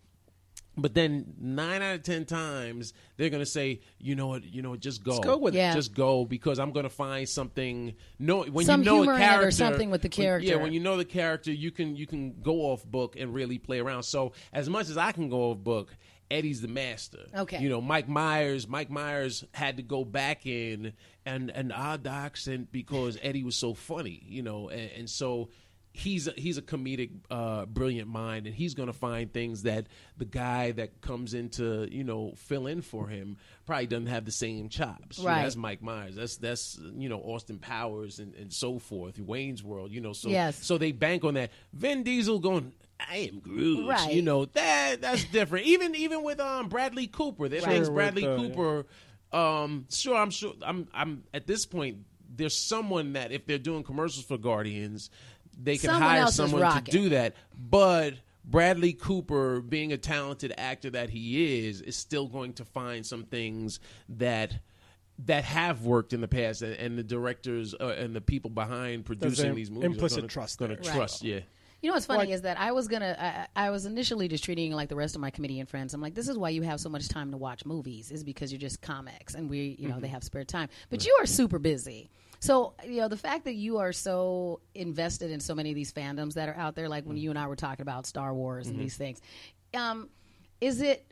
but then nine out of ten times they're gonna say, you know what, you know just go, go with it. Just go because I'm gonna find something. No, when Some you know humor a in it or character, something with the when- character. yeah, when you know the character, you can you can go off book and really play around. So as much as I can go off book. Eddie's the master. Okay. You know, Mike Myers. Mike Myers had to go back in and and odd accent because Eddie was so funny. You know, and, and so he's a, he's a comedic, uh, brilliant mind, and he's going to find things that the guy that comes in to you know fill in for him probably doesn't have the same chops. You know, Right. that's Mike Myers. That's that's you know Austin Powers and, and so forth. Wayne's World. You know, so Yes. so they bank on that. Vin Diesel going. I am Groot. Right. You know that that's different. even even with um Bradley Cooper, there's Right. Sure, Bradley with the- Cooper. Um, sure, I'm sure. I'm I'm at this point. There's someone that if they're doing commercials for Guardians, they can Someone hire someone to do that. But Bradley Cooper, being a talented actor that he is, is still going to find some things that that have worked in the past, and, and the directors uh, and the people behind producing im- these movies implicit are gonna, trust Going there. to Right. trust, yeah. You know what's funny is that I was gonna, I, I was initially just treating like the rest of my comedian friends. I'm like, this is why you have so much time to watch movies, is because you're just comics and we, you know, they have spare time. But you are super busy. So, you know, the fact that you are so invested in so many of these fandoms that are out there, like when you and I were talking about Star Wars and these things, um, is it,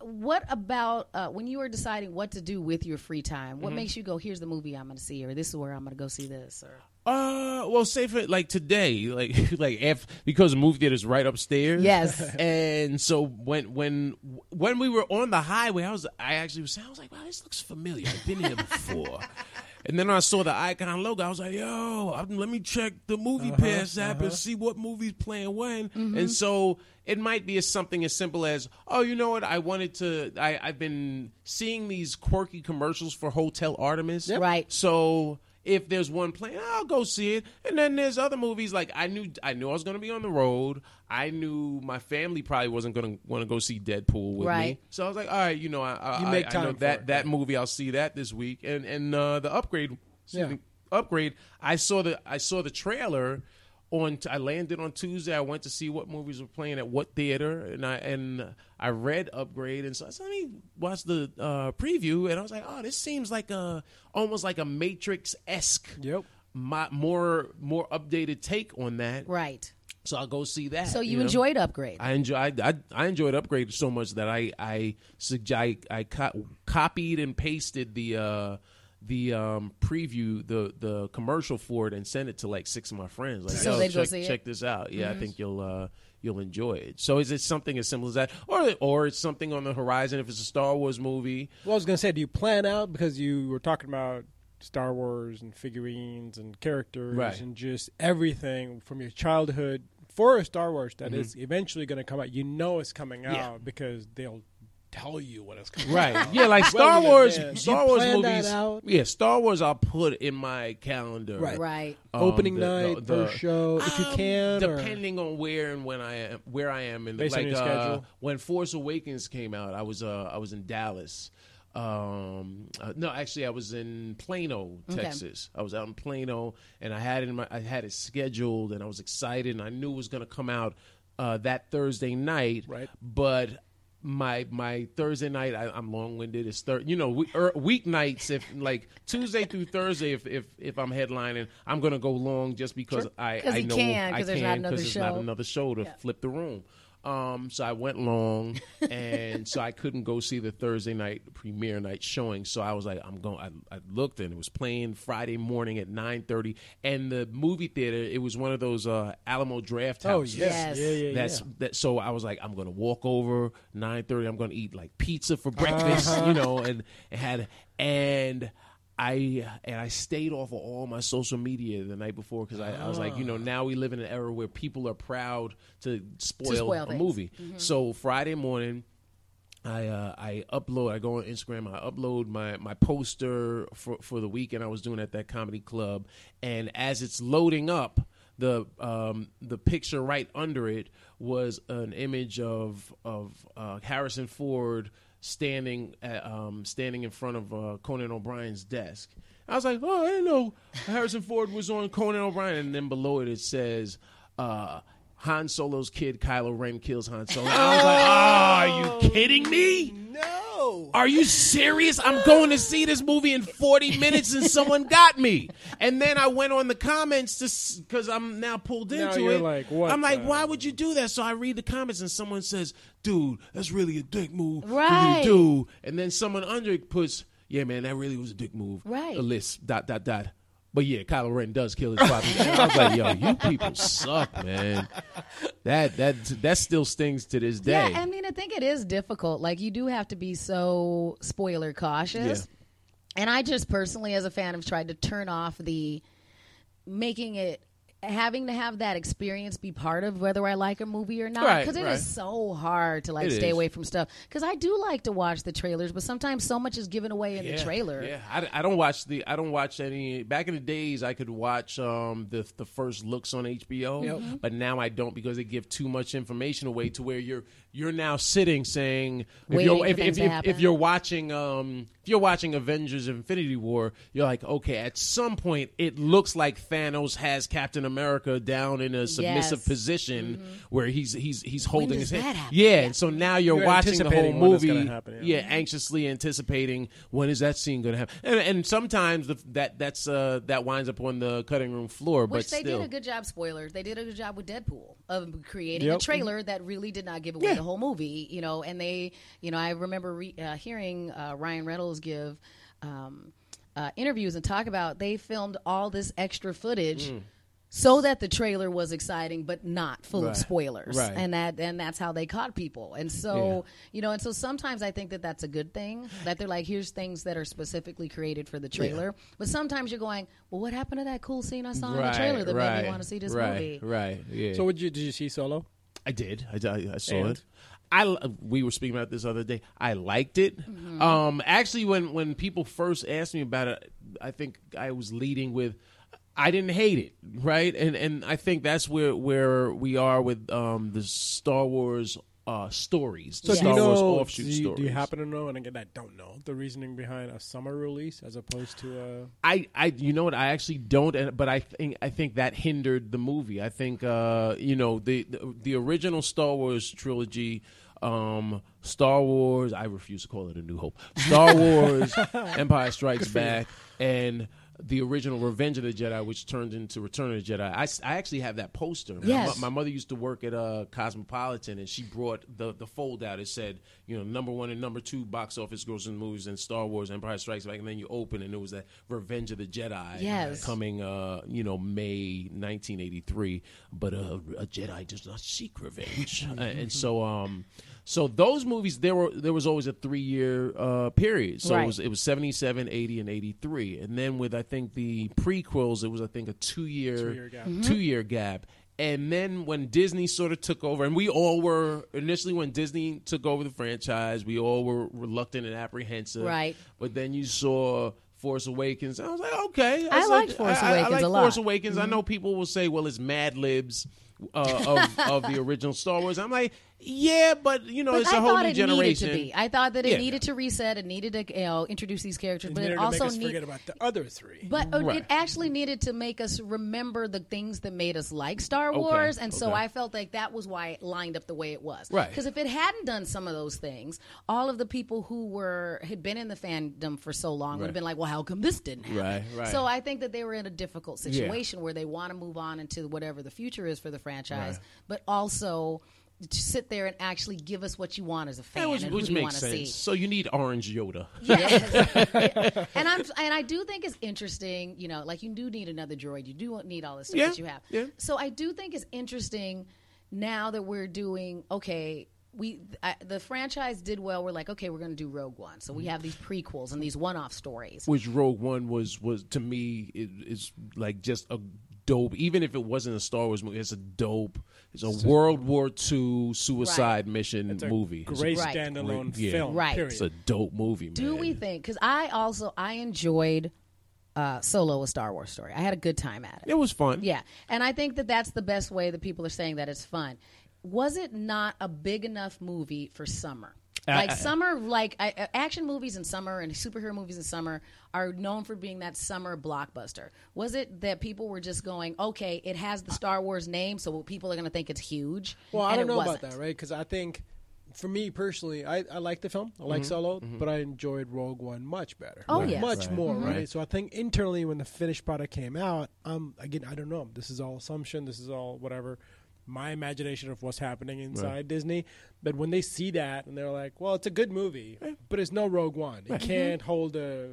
what about uh, when you are deciding what to do with your free time? What makes you go, here's the movie I'm going to see, or this is where I'm going to go see this, or Uh, well, say for like today, like like if because the movie theater's right upstairs. Yes. and so when when when we were on the highway, I was I actually was I was like, wow, this looks familiar. I've been here before. And then I saw the icon logo. I was like, "Yo, I'm- let me check the movie uh-huh, pass app and uh-huh. see what movie's playing when." Mm-hmm. And so it might be as something as simple as, "Oh, you know what? I wanted to. I, I've been seeing these quirky commercials for Hotel Artemis, Right. So." If there's one playing, I'll go see it. And then there's other movies like I knew I knew I was going to be on the road. I knew my family probably wasn't going to want to go see Deadpool with me. So I was like, all right, you know, I, I, You make I- I know for that it, that movie. I'll see that this week. And and uh, the upgrade, Yeah. me, upgrade. I saw the I saw the trailer on. I landed on Tuesday. I went to see what movies were playing at what theater, and I and I read upgrade, and so I said, let me watch the uh, preview, and I was like, oh, this seems like a almost like a Matrix esque. Yep. My, more more updated take on that, Right. so I'll go see that. So you know? enjoyed Upgrade. I enjoyed I, I enjoyed Upgrade so much that I I sugge- I, I co- copied and pasted the uh, the um, preview the the commercial for it and send it to like six of my friends. Like, So Yo, they'd go check, see it? Mm-hmm. check this out. Yeah, I think you'll uh, you'll enjoy it. So is it something as simple as that, or or it's something on the horizon? If it's a Star Wars movie, Well, I was gonna say, do you plan out because you were talking about Star Wars and figurines and characters Right. and just everything from your childhood for a Star Wars that Mm-hmm. is eventually going to come out. You know it's coming out because they'll tell you when it's coming. Right. out. Yeah, like Star in Wars. advance. Star You Wars plan that movies. out? Yeah, Star Wars. I'll put in my calendar. Right. right. um, Opening the- night, the- the- first show, if you Um, can. or- depending on where and when I am, where I am, and Based on like your uh, schedule? when Force Awakens came out, I was uh, I was in Dallas. Um, uh, no, actually, I was in Plano, Okay. Texas. I was out in Plano, and I had it in my, I had it scheduled, and I was excited, and I knew it was going to come out uh, that Thursday night. Right. but my my Thursday night I, I'm long winded. It's third, you know we, er, weeknights if like Tuesday through Thursday if, if if I'm headlining I'm gonna go long just because I 'Cause I you know can, I can another there's not another show to flip the room. Um, so I went long, and so I couldn't go see the Thursday night premiere night showing. So I was like, I'm going. I, I looked, and it was playing Friday morning at nine thirty. And the movie theater, it was one of those uh, Alamo Draft Oh houses. Yes. yes, yeah, yeah, That's yeah. that. So I was like, I'm gonna walk over nine thirty. I'm gonna eat like pizza for breakfast, you know, and, and had and. I and I stayed off of all my social media the night before because I, I was like, you know, now we live in an era where people are proud to spoil, spoil a things. movie. So Friday morning, I uh, I upload. I go on Instagram. I upload my my poster for for the weekend I was doing at that comedy club, and as it's loading up, the um, the picture right under it was an image of of uh, Harrison Ford standing at, um, standing in front of uh, Conan O'Brien's desk. I was like, oh, I didn't know Harrison Ford was on Conan O'Brien, and then below it it says. Uh, Han Solo's kid, Kylo Ren, kills Han Solo. I was like, "Ah, are you kidding me? No. Are you serious? I'm going to see this movie in 40 minutes and someone got me. And then I went on the comments to because I'm now pulled Now into you're it. like, what I'm like, the- why would you do that? So I read the comments and someone says, dude, that's really a dick move for you Right. to do. And then someone under it puts, yeah, man, that really was a dick move. Right. A list, dot, dot, dot. But yeah, Kylo Ren does kill his father. I was like, yo, you people suck, man. That that that still stings to this day. Yeah, I mean, I think it is difficult. Like, you do have to be so spoiler cautious. And I just personally, as a fan, have tried to turn off the making it having to have that experience be part of whether I like a movie or not Right, because it is right. so hard to like It stay is. away from stuff because I do like to watch the trailers but sometimes so much is given away in yeah, the trailer Yeah, I, I don't watch the. I don't watch any. Back in the days, I could watch um, the the first looks on HBO, Yep. but now I don't because they give too much information away to where you're you're now sitting saying if Waiting you're if, if, if, if you're watching um if you're watching Avengers Infinity War, you're like okay, at some point it looks like Thanos has Captain America down in a submissive Yes. Mm-hmm. position where he's he's he's holding does his hand. that happen? Yeah, Yeah. and so now you're, You're watching the whole anticipating when it's movie. happen, yeah. yeah, anxiously anticipating when is that scene going to happen, and, and sometimes the, that that's uh, that winds up on the cutting room floor. Which but they still, did a good job, spoilers. They did a good job with Deadpool of creating a trailer that really did not give away Yeah. the whole movie, you know. And they, you know, I remember re- uh, hearing uh, Ryan Reynolds give um, uh, interviews and talk about they filmed all this extra footage. Mm. So that the trailer was exciting but not full Right. of spoilers Right. and that and that's how they caught people and so you know and so sometimes i think that that's a good thing that they're like here's things that are specifically created for the trailer but sometimes you're going well what happened to that cool scene i saw in the trailer that made me want to see this right, movie Right. Yeah. So, would you did you see Solo? I did. I, I, I saw And? it. I l- we were speaking about this other day. I liked it. Mm-hmm. Um, actually, when when people first asked me about it, I think I was leading with. I didn't hate it, right? And and I think that's where where we are with um, the Star Wars uh, stories, the So Star do you Wars know? offshoot do, you, stories. do you happen to know? And again, I don't know the reasoning behind a summer release as opposed to a. I, I, you know what? I actually don't, and- but I think I think that hindered the movie. I think, uh, you know, the, the the original Star Wars trilogy, um, Star Wars. I refuse to call it a New Hope. Star Wars, Empire Strikes Back, and the original Revenge of the Jedi, which turned into Return of the Jedi. I actually have that poster. My Yes. mo- My, mother used to work at uh, Cosmopolitan, and she brought the the fold out. It said, you know, number one and number two box office grossing movies and Star Wars, Empire Strikes Back, and then you open and it was that Revenge of the Jedi, Yes. coming, uh, you know, May 1983. But uh, a Jedi does not seek revenge, and so um. So those movies, there were there was always a three year uh, period. So Right. it was it was 77, 80, and eighty three, and then with I think the prequels, it was I think a two year Two-year gap. two year gap. And then when Disney sort of took over, and we all were initially when Disney took over the franchise, we all were reluctant and apprehensive. Right. But then you saw Force Awakens. I was like, okay. I was liked like- Force I- I- Awakens I like a lot. Force Awakens. I know people will say, well, it's Mad Libs uh, of, of the original Star Wars. I'm like, yeah, but you know, But it's I a whole thought new it generation. needed to be. I thought that it Yeah. needed to reset. It needed to you know introduce these characters, It but needed it to make also us need, forget about the other three. But uh, Right. it actually needed to make us remember the things that made us like Star Okay, Wars, and so. I felt like that was why it lined up the way it was. Right. Because if it hadn't done some of those things, all of the people who were had been in the fandom for so long would have been like, "Well, how come this didn't happen?" Right, right. So I think that they were in a difficult situation where they want to move on into whatever the future is for the franchise, Right. but also. To sit there and actually give us what you want as a fan Yeah, which, and which who makes want sense. see. So you need Orange Yoda. Yes. and I'm and I do think it's interesting, you know, like you do need another droid. You do need all this stuff Yeah, that you have. yeah. So I do think it's interesting now that we're doing okay. We I, the franchise did well. We're like, okay, we're going to do Rogue One. So we mm-hmm. have these prequels and these one-off stories. which Rogue One was was to me is, is like just a dope. Even if it wasn't a Star Wars movie, it's a dope. It's a World War II suicide mission It's a movie. It's a great Right. standalone Great- yeah. film. Right. Period. It's a dope movie, man. Do we think? Because I also I enjoyed uh, Solo, a Star Wars story. I had a good time at it. It was fun. Yeah, and I think that that's the best way that people are saying that it's fun. Was it not a big enough movie for summer? Uh, like uh, uh. summer, like I, I- action movies in summer and superhero movies in summer are known for being that summer blockbuster. Was it that people were just going, okay, it has the Star Wars name, so people are going to think it's huge? Well, I don't it know wasn't. about that, right? Because I think, for me personally, I, I like the film. I like mm-hmm. Solo, mm-hmm. but I enjoyed Rogue One much better. Oh, Like, yes. much more, right? Right. So I think internally, when the finished product came out, um, again, I don't know. This is all assumption. This is all whatever. My imagination of what's happening inside Disney, but when they see that and they're like, "Well, it's a good movie, but it's no Rogue One. It can't hold a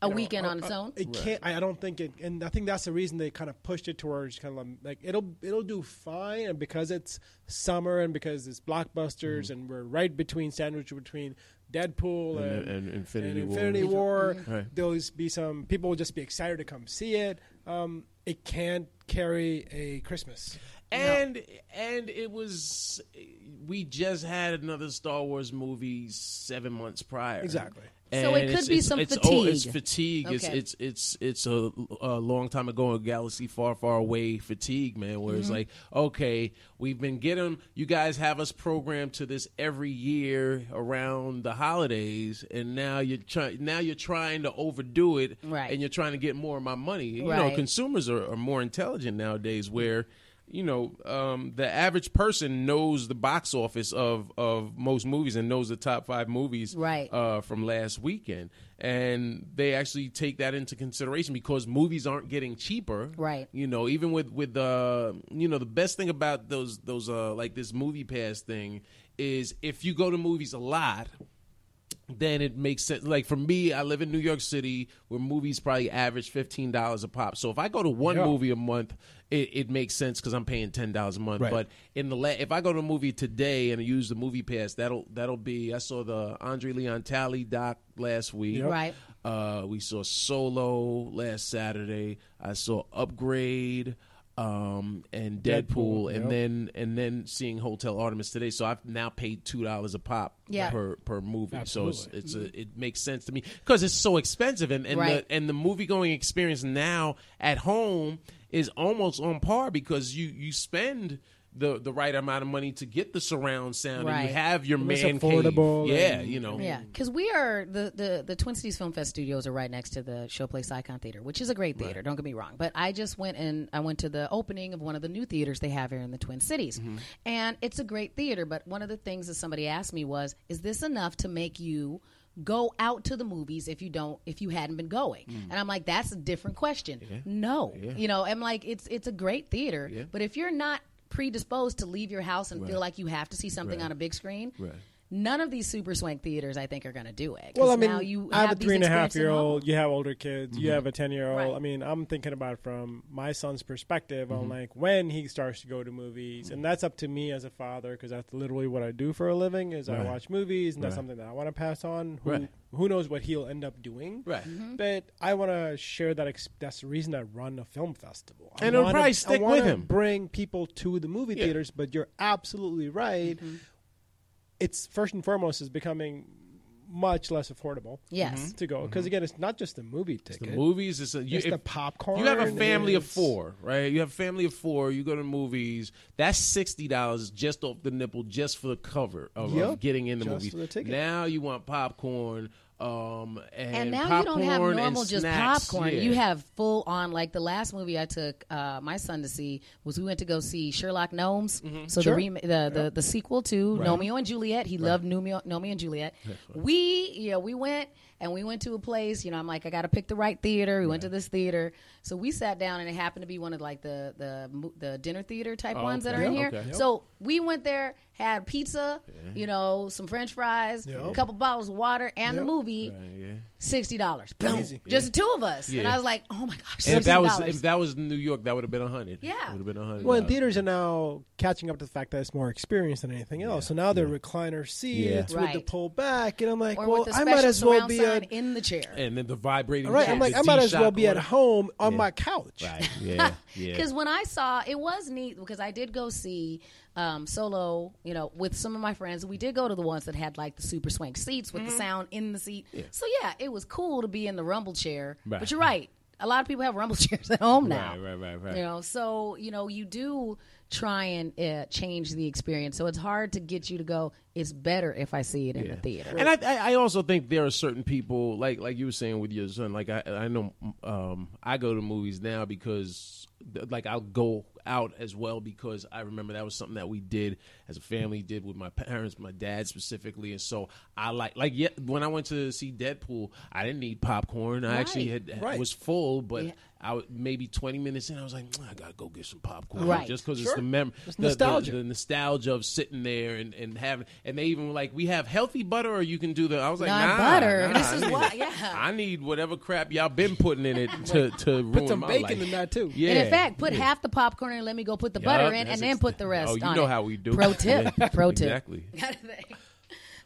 A you know, weekend uh, on its own. It can't. I I don't think it, and I think that's the reason they kind of pushed it towards kind of like it'll it'll do fine, and because it's summer and because it's blockbusters, Mm-hmm. and we're right between sandwich between Deadpool And- and, and Infinity and War. Infinity War. Right. There'll be some people will just be excited to come see it. Um, it can't carry a Christmas. And and it was we just had another Star Wars movie seven months prior. Exactly. So it could it's- be it's- some it's, oh, it's fatigue. fatigue. It's it's it's it's a, a long time ago in galaxy far far away fatigue, man. Where Mm-hmm. it's like, okay, we've been getting you guys have us programmed to this every year around the holidays, and now you're trying now you're trying to overdo it, Right. And you're trying to get more of my money. You know, consumers are, are more intelligent nowadays. Where you know, um, the average person knows the box office of, of most movies and knows the top five movies Right. uh, from last weekend, and they actually take that into consideration because movies aren't getting cheaper. Right. You know, even with with uh, you know, the best thing about those those uh, like this movie pass thing is if you go to movies a lot. Then it makes sense. Like for me, I live in New York City, where movies probably average fifteen dollars a pop. So if I go to one Yeah. movie a month, it, it makes sense because I'm paying ten dollars a month. Right. But in the la- if I go to a movie today and use the movie pass, that'll that'll be. I saw the Andre Leon Talley doc last week. Yep. Right. Uh, we saw Solo last Saturday. I saw Upgrade. Um, and Deadpool, Deadpool, and yep. then and then seeing Hotel Artemis today. So I've now paid two dollars a pop Yeah. per per movie. So it's, it's a, it makes sense to me because it's so expensive, and and Right. the and the movie going experience now at home is almost on par because you you spend. The, the right amount of money to get the surround sound, and you have your man affordable cave. Yeah, and- you know. Yeah, because we are the, the the Twin Cities Film Fest studios are right next to the Showplace Icon Theater, which is a great theater. Don't get me wrong, but I just went and I went to the opening of one of the new theaters they have here in the Twin Cities, mm-hmm. and it's a great theater. But one of the things that somebody asked me was, "Is this enough to make you?" Go out to the movies if you don't if you hadn't been going, mm. and I'm like that's a different question. No, you know, I'm like it's it's a great theater, but if you're not predisposed to leave your house and feel like you have to see something on a big screen, Right. None of these super swank theaters I think are going to do it. Well, I mean, now you I have a three and a half year old. You have older kids. You have a ten year old. Right. I mean, I'm thinking about it from my son's perspective Mm-hmm. on like when he starts to go to movies, and that's up to me as a father because that's literally what I do for a living. Is I watch movies, and that's something that I want to pass on. Who, Right. who knows what he'll end up doing? Right. Mm-hmm. But I want to share that. Ex- that's the reason I run a film festival. I And it'll probably stick wanna with him. Bring people to the movie Yeah. theaters, but you're absolutely right. Mm-hmm. It's first and foremost is becoming much less affordable Yes. to go because again, it's not just the movie ticket. The movies is a, you, It's if- the popcorn. You have a family of it's- four, right? You have a family of four. You go to movies. That's sixty dollars just off the nipple, just for the cover of, of Yep, getting in the just movies. for the ticket. Now you want popcorn, um, and, And now you don't have normal just snacks. popcorn. Yeah. You have full on like the last movie I took uh, my son to see was we went to go see Sherlock Gnomes. So Sure. the, rem- the the the sequel to Romeo and Juliet. He loved Romeo, Romeo and Juliet. We yeah we went and we went to a place. You know I'm like I got to pick the right theater. We went to this theater. So we sat down and it happened to be one of like the the the dinner theater type ones that are in okay. here. Okay. Yep. So we went there, had pizza, you know, some French fries, a couple bottles of water, and the Yep. movie Yeah. Sixty dollars. Boom. Easy. Just the two of us. And I was like, oh my gosh, And if that was 60. if that was New York, that would have been a hundred. Yeah. would have been a hundred. Well, and theaters are now catching up to the fact that it's more experience than anything else. So now they're recliner seats Yeah. with the pull back, and I'm like, or well, I might as well be at. in the chair. and then the vibrating. Right, chair, I'm like, I might as well be at home on Yeah. my couch. Right. Yeah. Yeah. Because when I saw, it was neat because I did go see um, Solo, you know, with some of my friends. We did go to the ones that had like the super swank seats with the sound in the seat. So yeah, it was cool to be in the rumble chair. Right. But you're right. A lot of people have rumble chairs at home now. Right, right, right, right. You know, so you know, you do try and uh, change the experience. So it's hard to get you to go. It's better if I see it in the theater. And I, I I also think there are certain people like like you were saying with your son. Like I I know um, I go to movies now because like I'll go out as well because I remember that was something that we did as a family did with my parents, my dad specifically, and so I like like yeah when I went to see Deadpool, I didn't need popcorn. I actually Right. had Right. was full, but. Yeah. I would, maybe twenty minutes in, I was like, "Mm, I gotta go get some popcorn, Right. just because Sure. it's the memory, the- the- nostalgia. the, nostalgia of sitting there and, and having, and they even were like, we have healthy butter, or you can do the. I was like, Not nah, butter. nah, This I is need- what- yeah. I need whatever crap y'all been putting in it to to ruin Put some my bacon life. in that too. Yeah, And in fact, put yeah. half the popcorn in and let me go put the Yup, butter in, and then ex- put the rest. Oh, you know it. how we do. It pro tip. Pro tip. Exactly.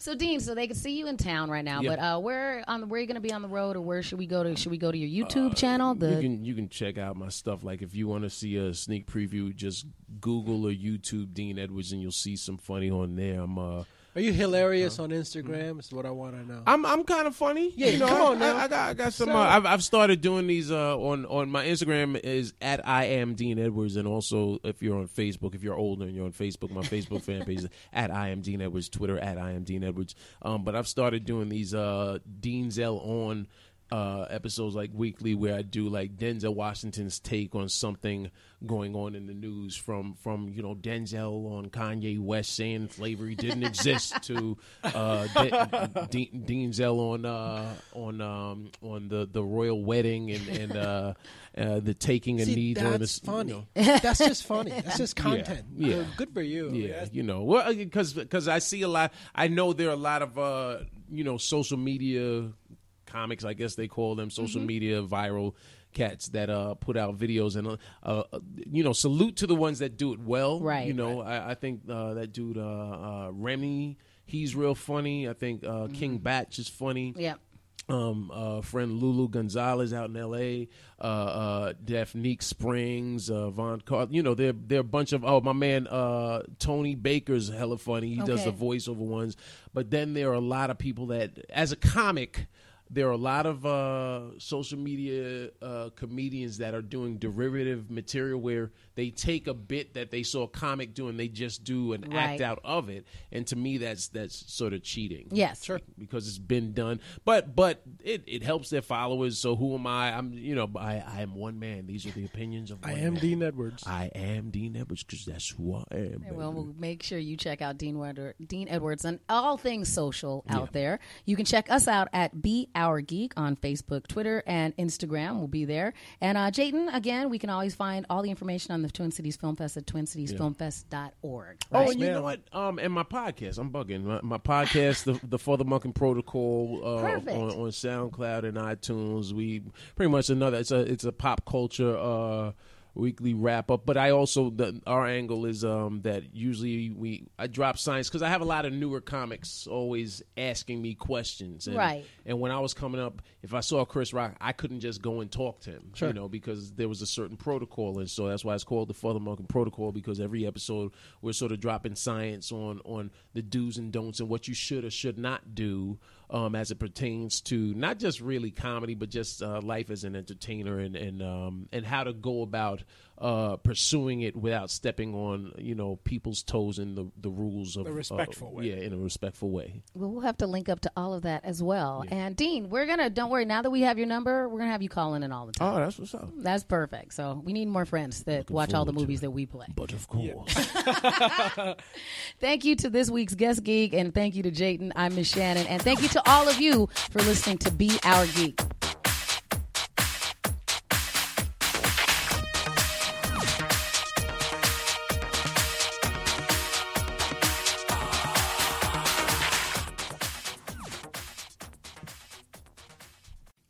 So Dean, so they can see you in town right now, Yeah. but uh, where on where are you going to be on the road, or where should we go to? Should we go to your YouTube channel? The Uh, you can you can check out my stuff. Like if you want to see a sneak preview, just Google or YouTube Dean Edwards, and you'll see some funny on there. I'm uh, Are you hilarious on Instagram? Is what I want to know. I'm I'm kind of funny. Yeah, you know, come I, on now. I, I got I got some. So- Uh, I've I've started doing these uh, on on my Instagram is at I am Dean Edwards, and also if you're on Facebook, if you're older and you're on Facebook, my Facebook fan page is at I am Dean Edwards, Twitter at I am Dean Edwards. Um, but I've started doing these uh, Dean's L on. Uh, episodes like weekly where I do like Denzel Washington's take on something going on in the news from from you know Denzel on Kanye West saying slavery didn't exist to uh, De- De- Denzel on uh, on um, on the, the royal wedding and and uh, uh, the taking a See, knee during the funny. You that's just funny. That's just content. yeah. Good- Good for you. know, yeah, you know, well, because because I see a lot. I know there are a lot of uh, you know, social media comics, I guess they call them, social Mm-hmm. media viral cats that uh put out videos and uh, uh you know salute to the ones that do it well Right. you know I, I think uh that dude uh, uh remy he's real funny i think uh King Bach is funny Yeah. um, uh, friend Lulu Gonzalez out in L.A., uh, uh, Daphnique Springs, uh, Von Car. You know, they're they're a bunch of. Oh, my man uh, Tony Baker's hella funny. He does the voiceover ones. But then there are a lot of people that, as a comic. There are a lot of uh, social media uh, comedians that are doing derivative material where they take a bit that they saw a comic do and they just do an Right. act out of it. And to me, that's that's sort of cheating Yes. Sure. because it's been done. But but it, it helps their followers. So who am I? I'm you know I, I am one man. These are the opinions of. I am man. Dean Edwards. I am Dean Edwards because that's who I am. baby. Well, we'll make sure you check out Dean, Edward, Dean Edwards and all things social out there. You can check us out at Be Our Geek on Facebook, Twitter, and Instagram. We'll be there. And uh, Jayden, again, we can always find all the information on the Twin Cities Film Fest at twincitiesfilmfest.org. Oh, Right? and you know what? Um, and my podcast, I'm bugging. My, my podcast, the the For the Monkin Protocol, uh, on, on SoundCloud and iTunes. We pretty much another. It's a it's a pop culture uh weekly wrap up. But I also the our angle is um that usually we I drop science because I have a lot of newer comics always asking me questions. And, Right. And when I was coming up, if I saw Chris Rock, I couldn't just go and talk to him. Sure. You know, because there was a certain protocol, and so that's why it's called the Father Monk Protocol. Because every episode we're sort of dropping science on on the do's and don'ts and what you should or should not do um, as it pertains to not just really comedy, but just uh, life as an entertainer and and um, and how to go about uh, pursuing it without stepping on you know people's toes in the the rules of A respectful uh, way. Yeah, in a respectful way. Well, we'll have to link up to all of that as well. And Dean, we're gonna don't worry. Now that we have your number, we're gonna have you calling in all the time. Oh, that's what's up. That's perfect. So we need more friends that watch all the movies that we play. But of course. Thank you to this week's guest geek, and thank you to Jayden. I'm Miss Shannon, and thank you to all of you for listening to Be Our Geek.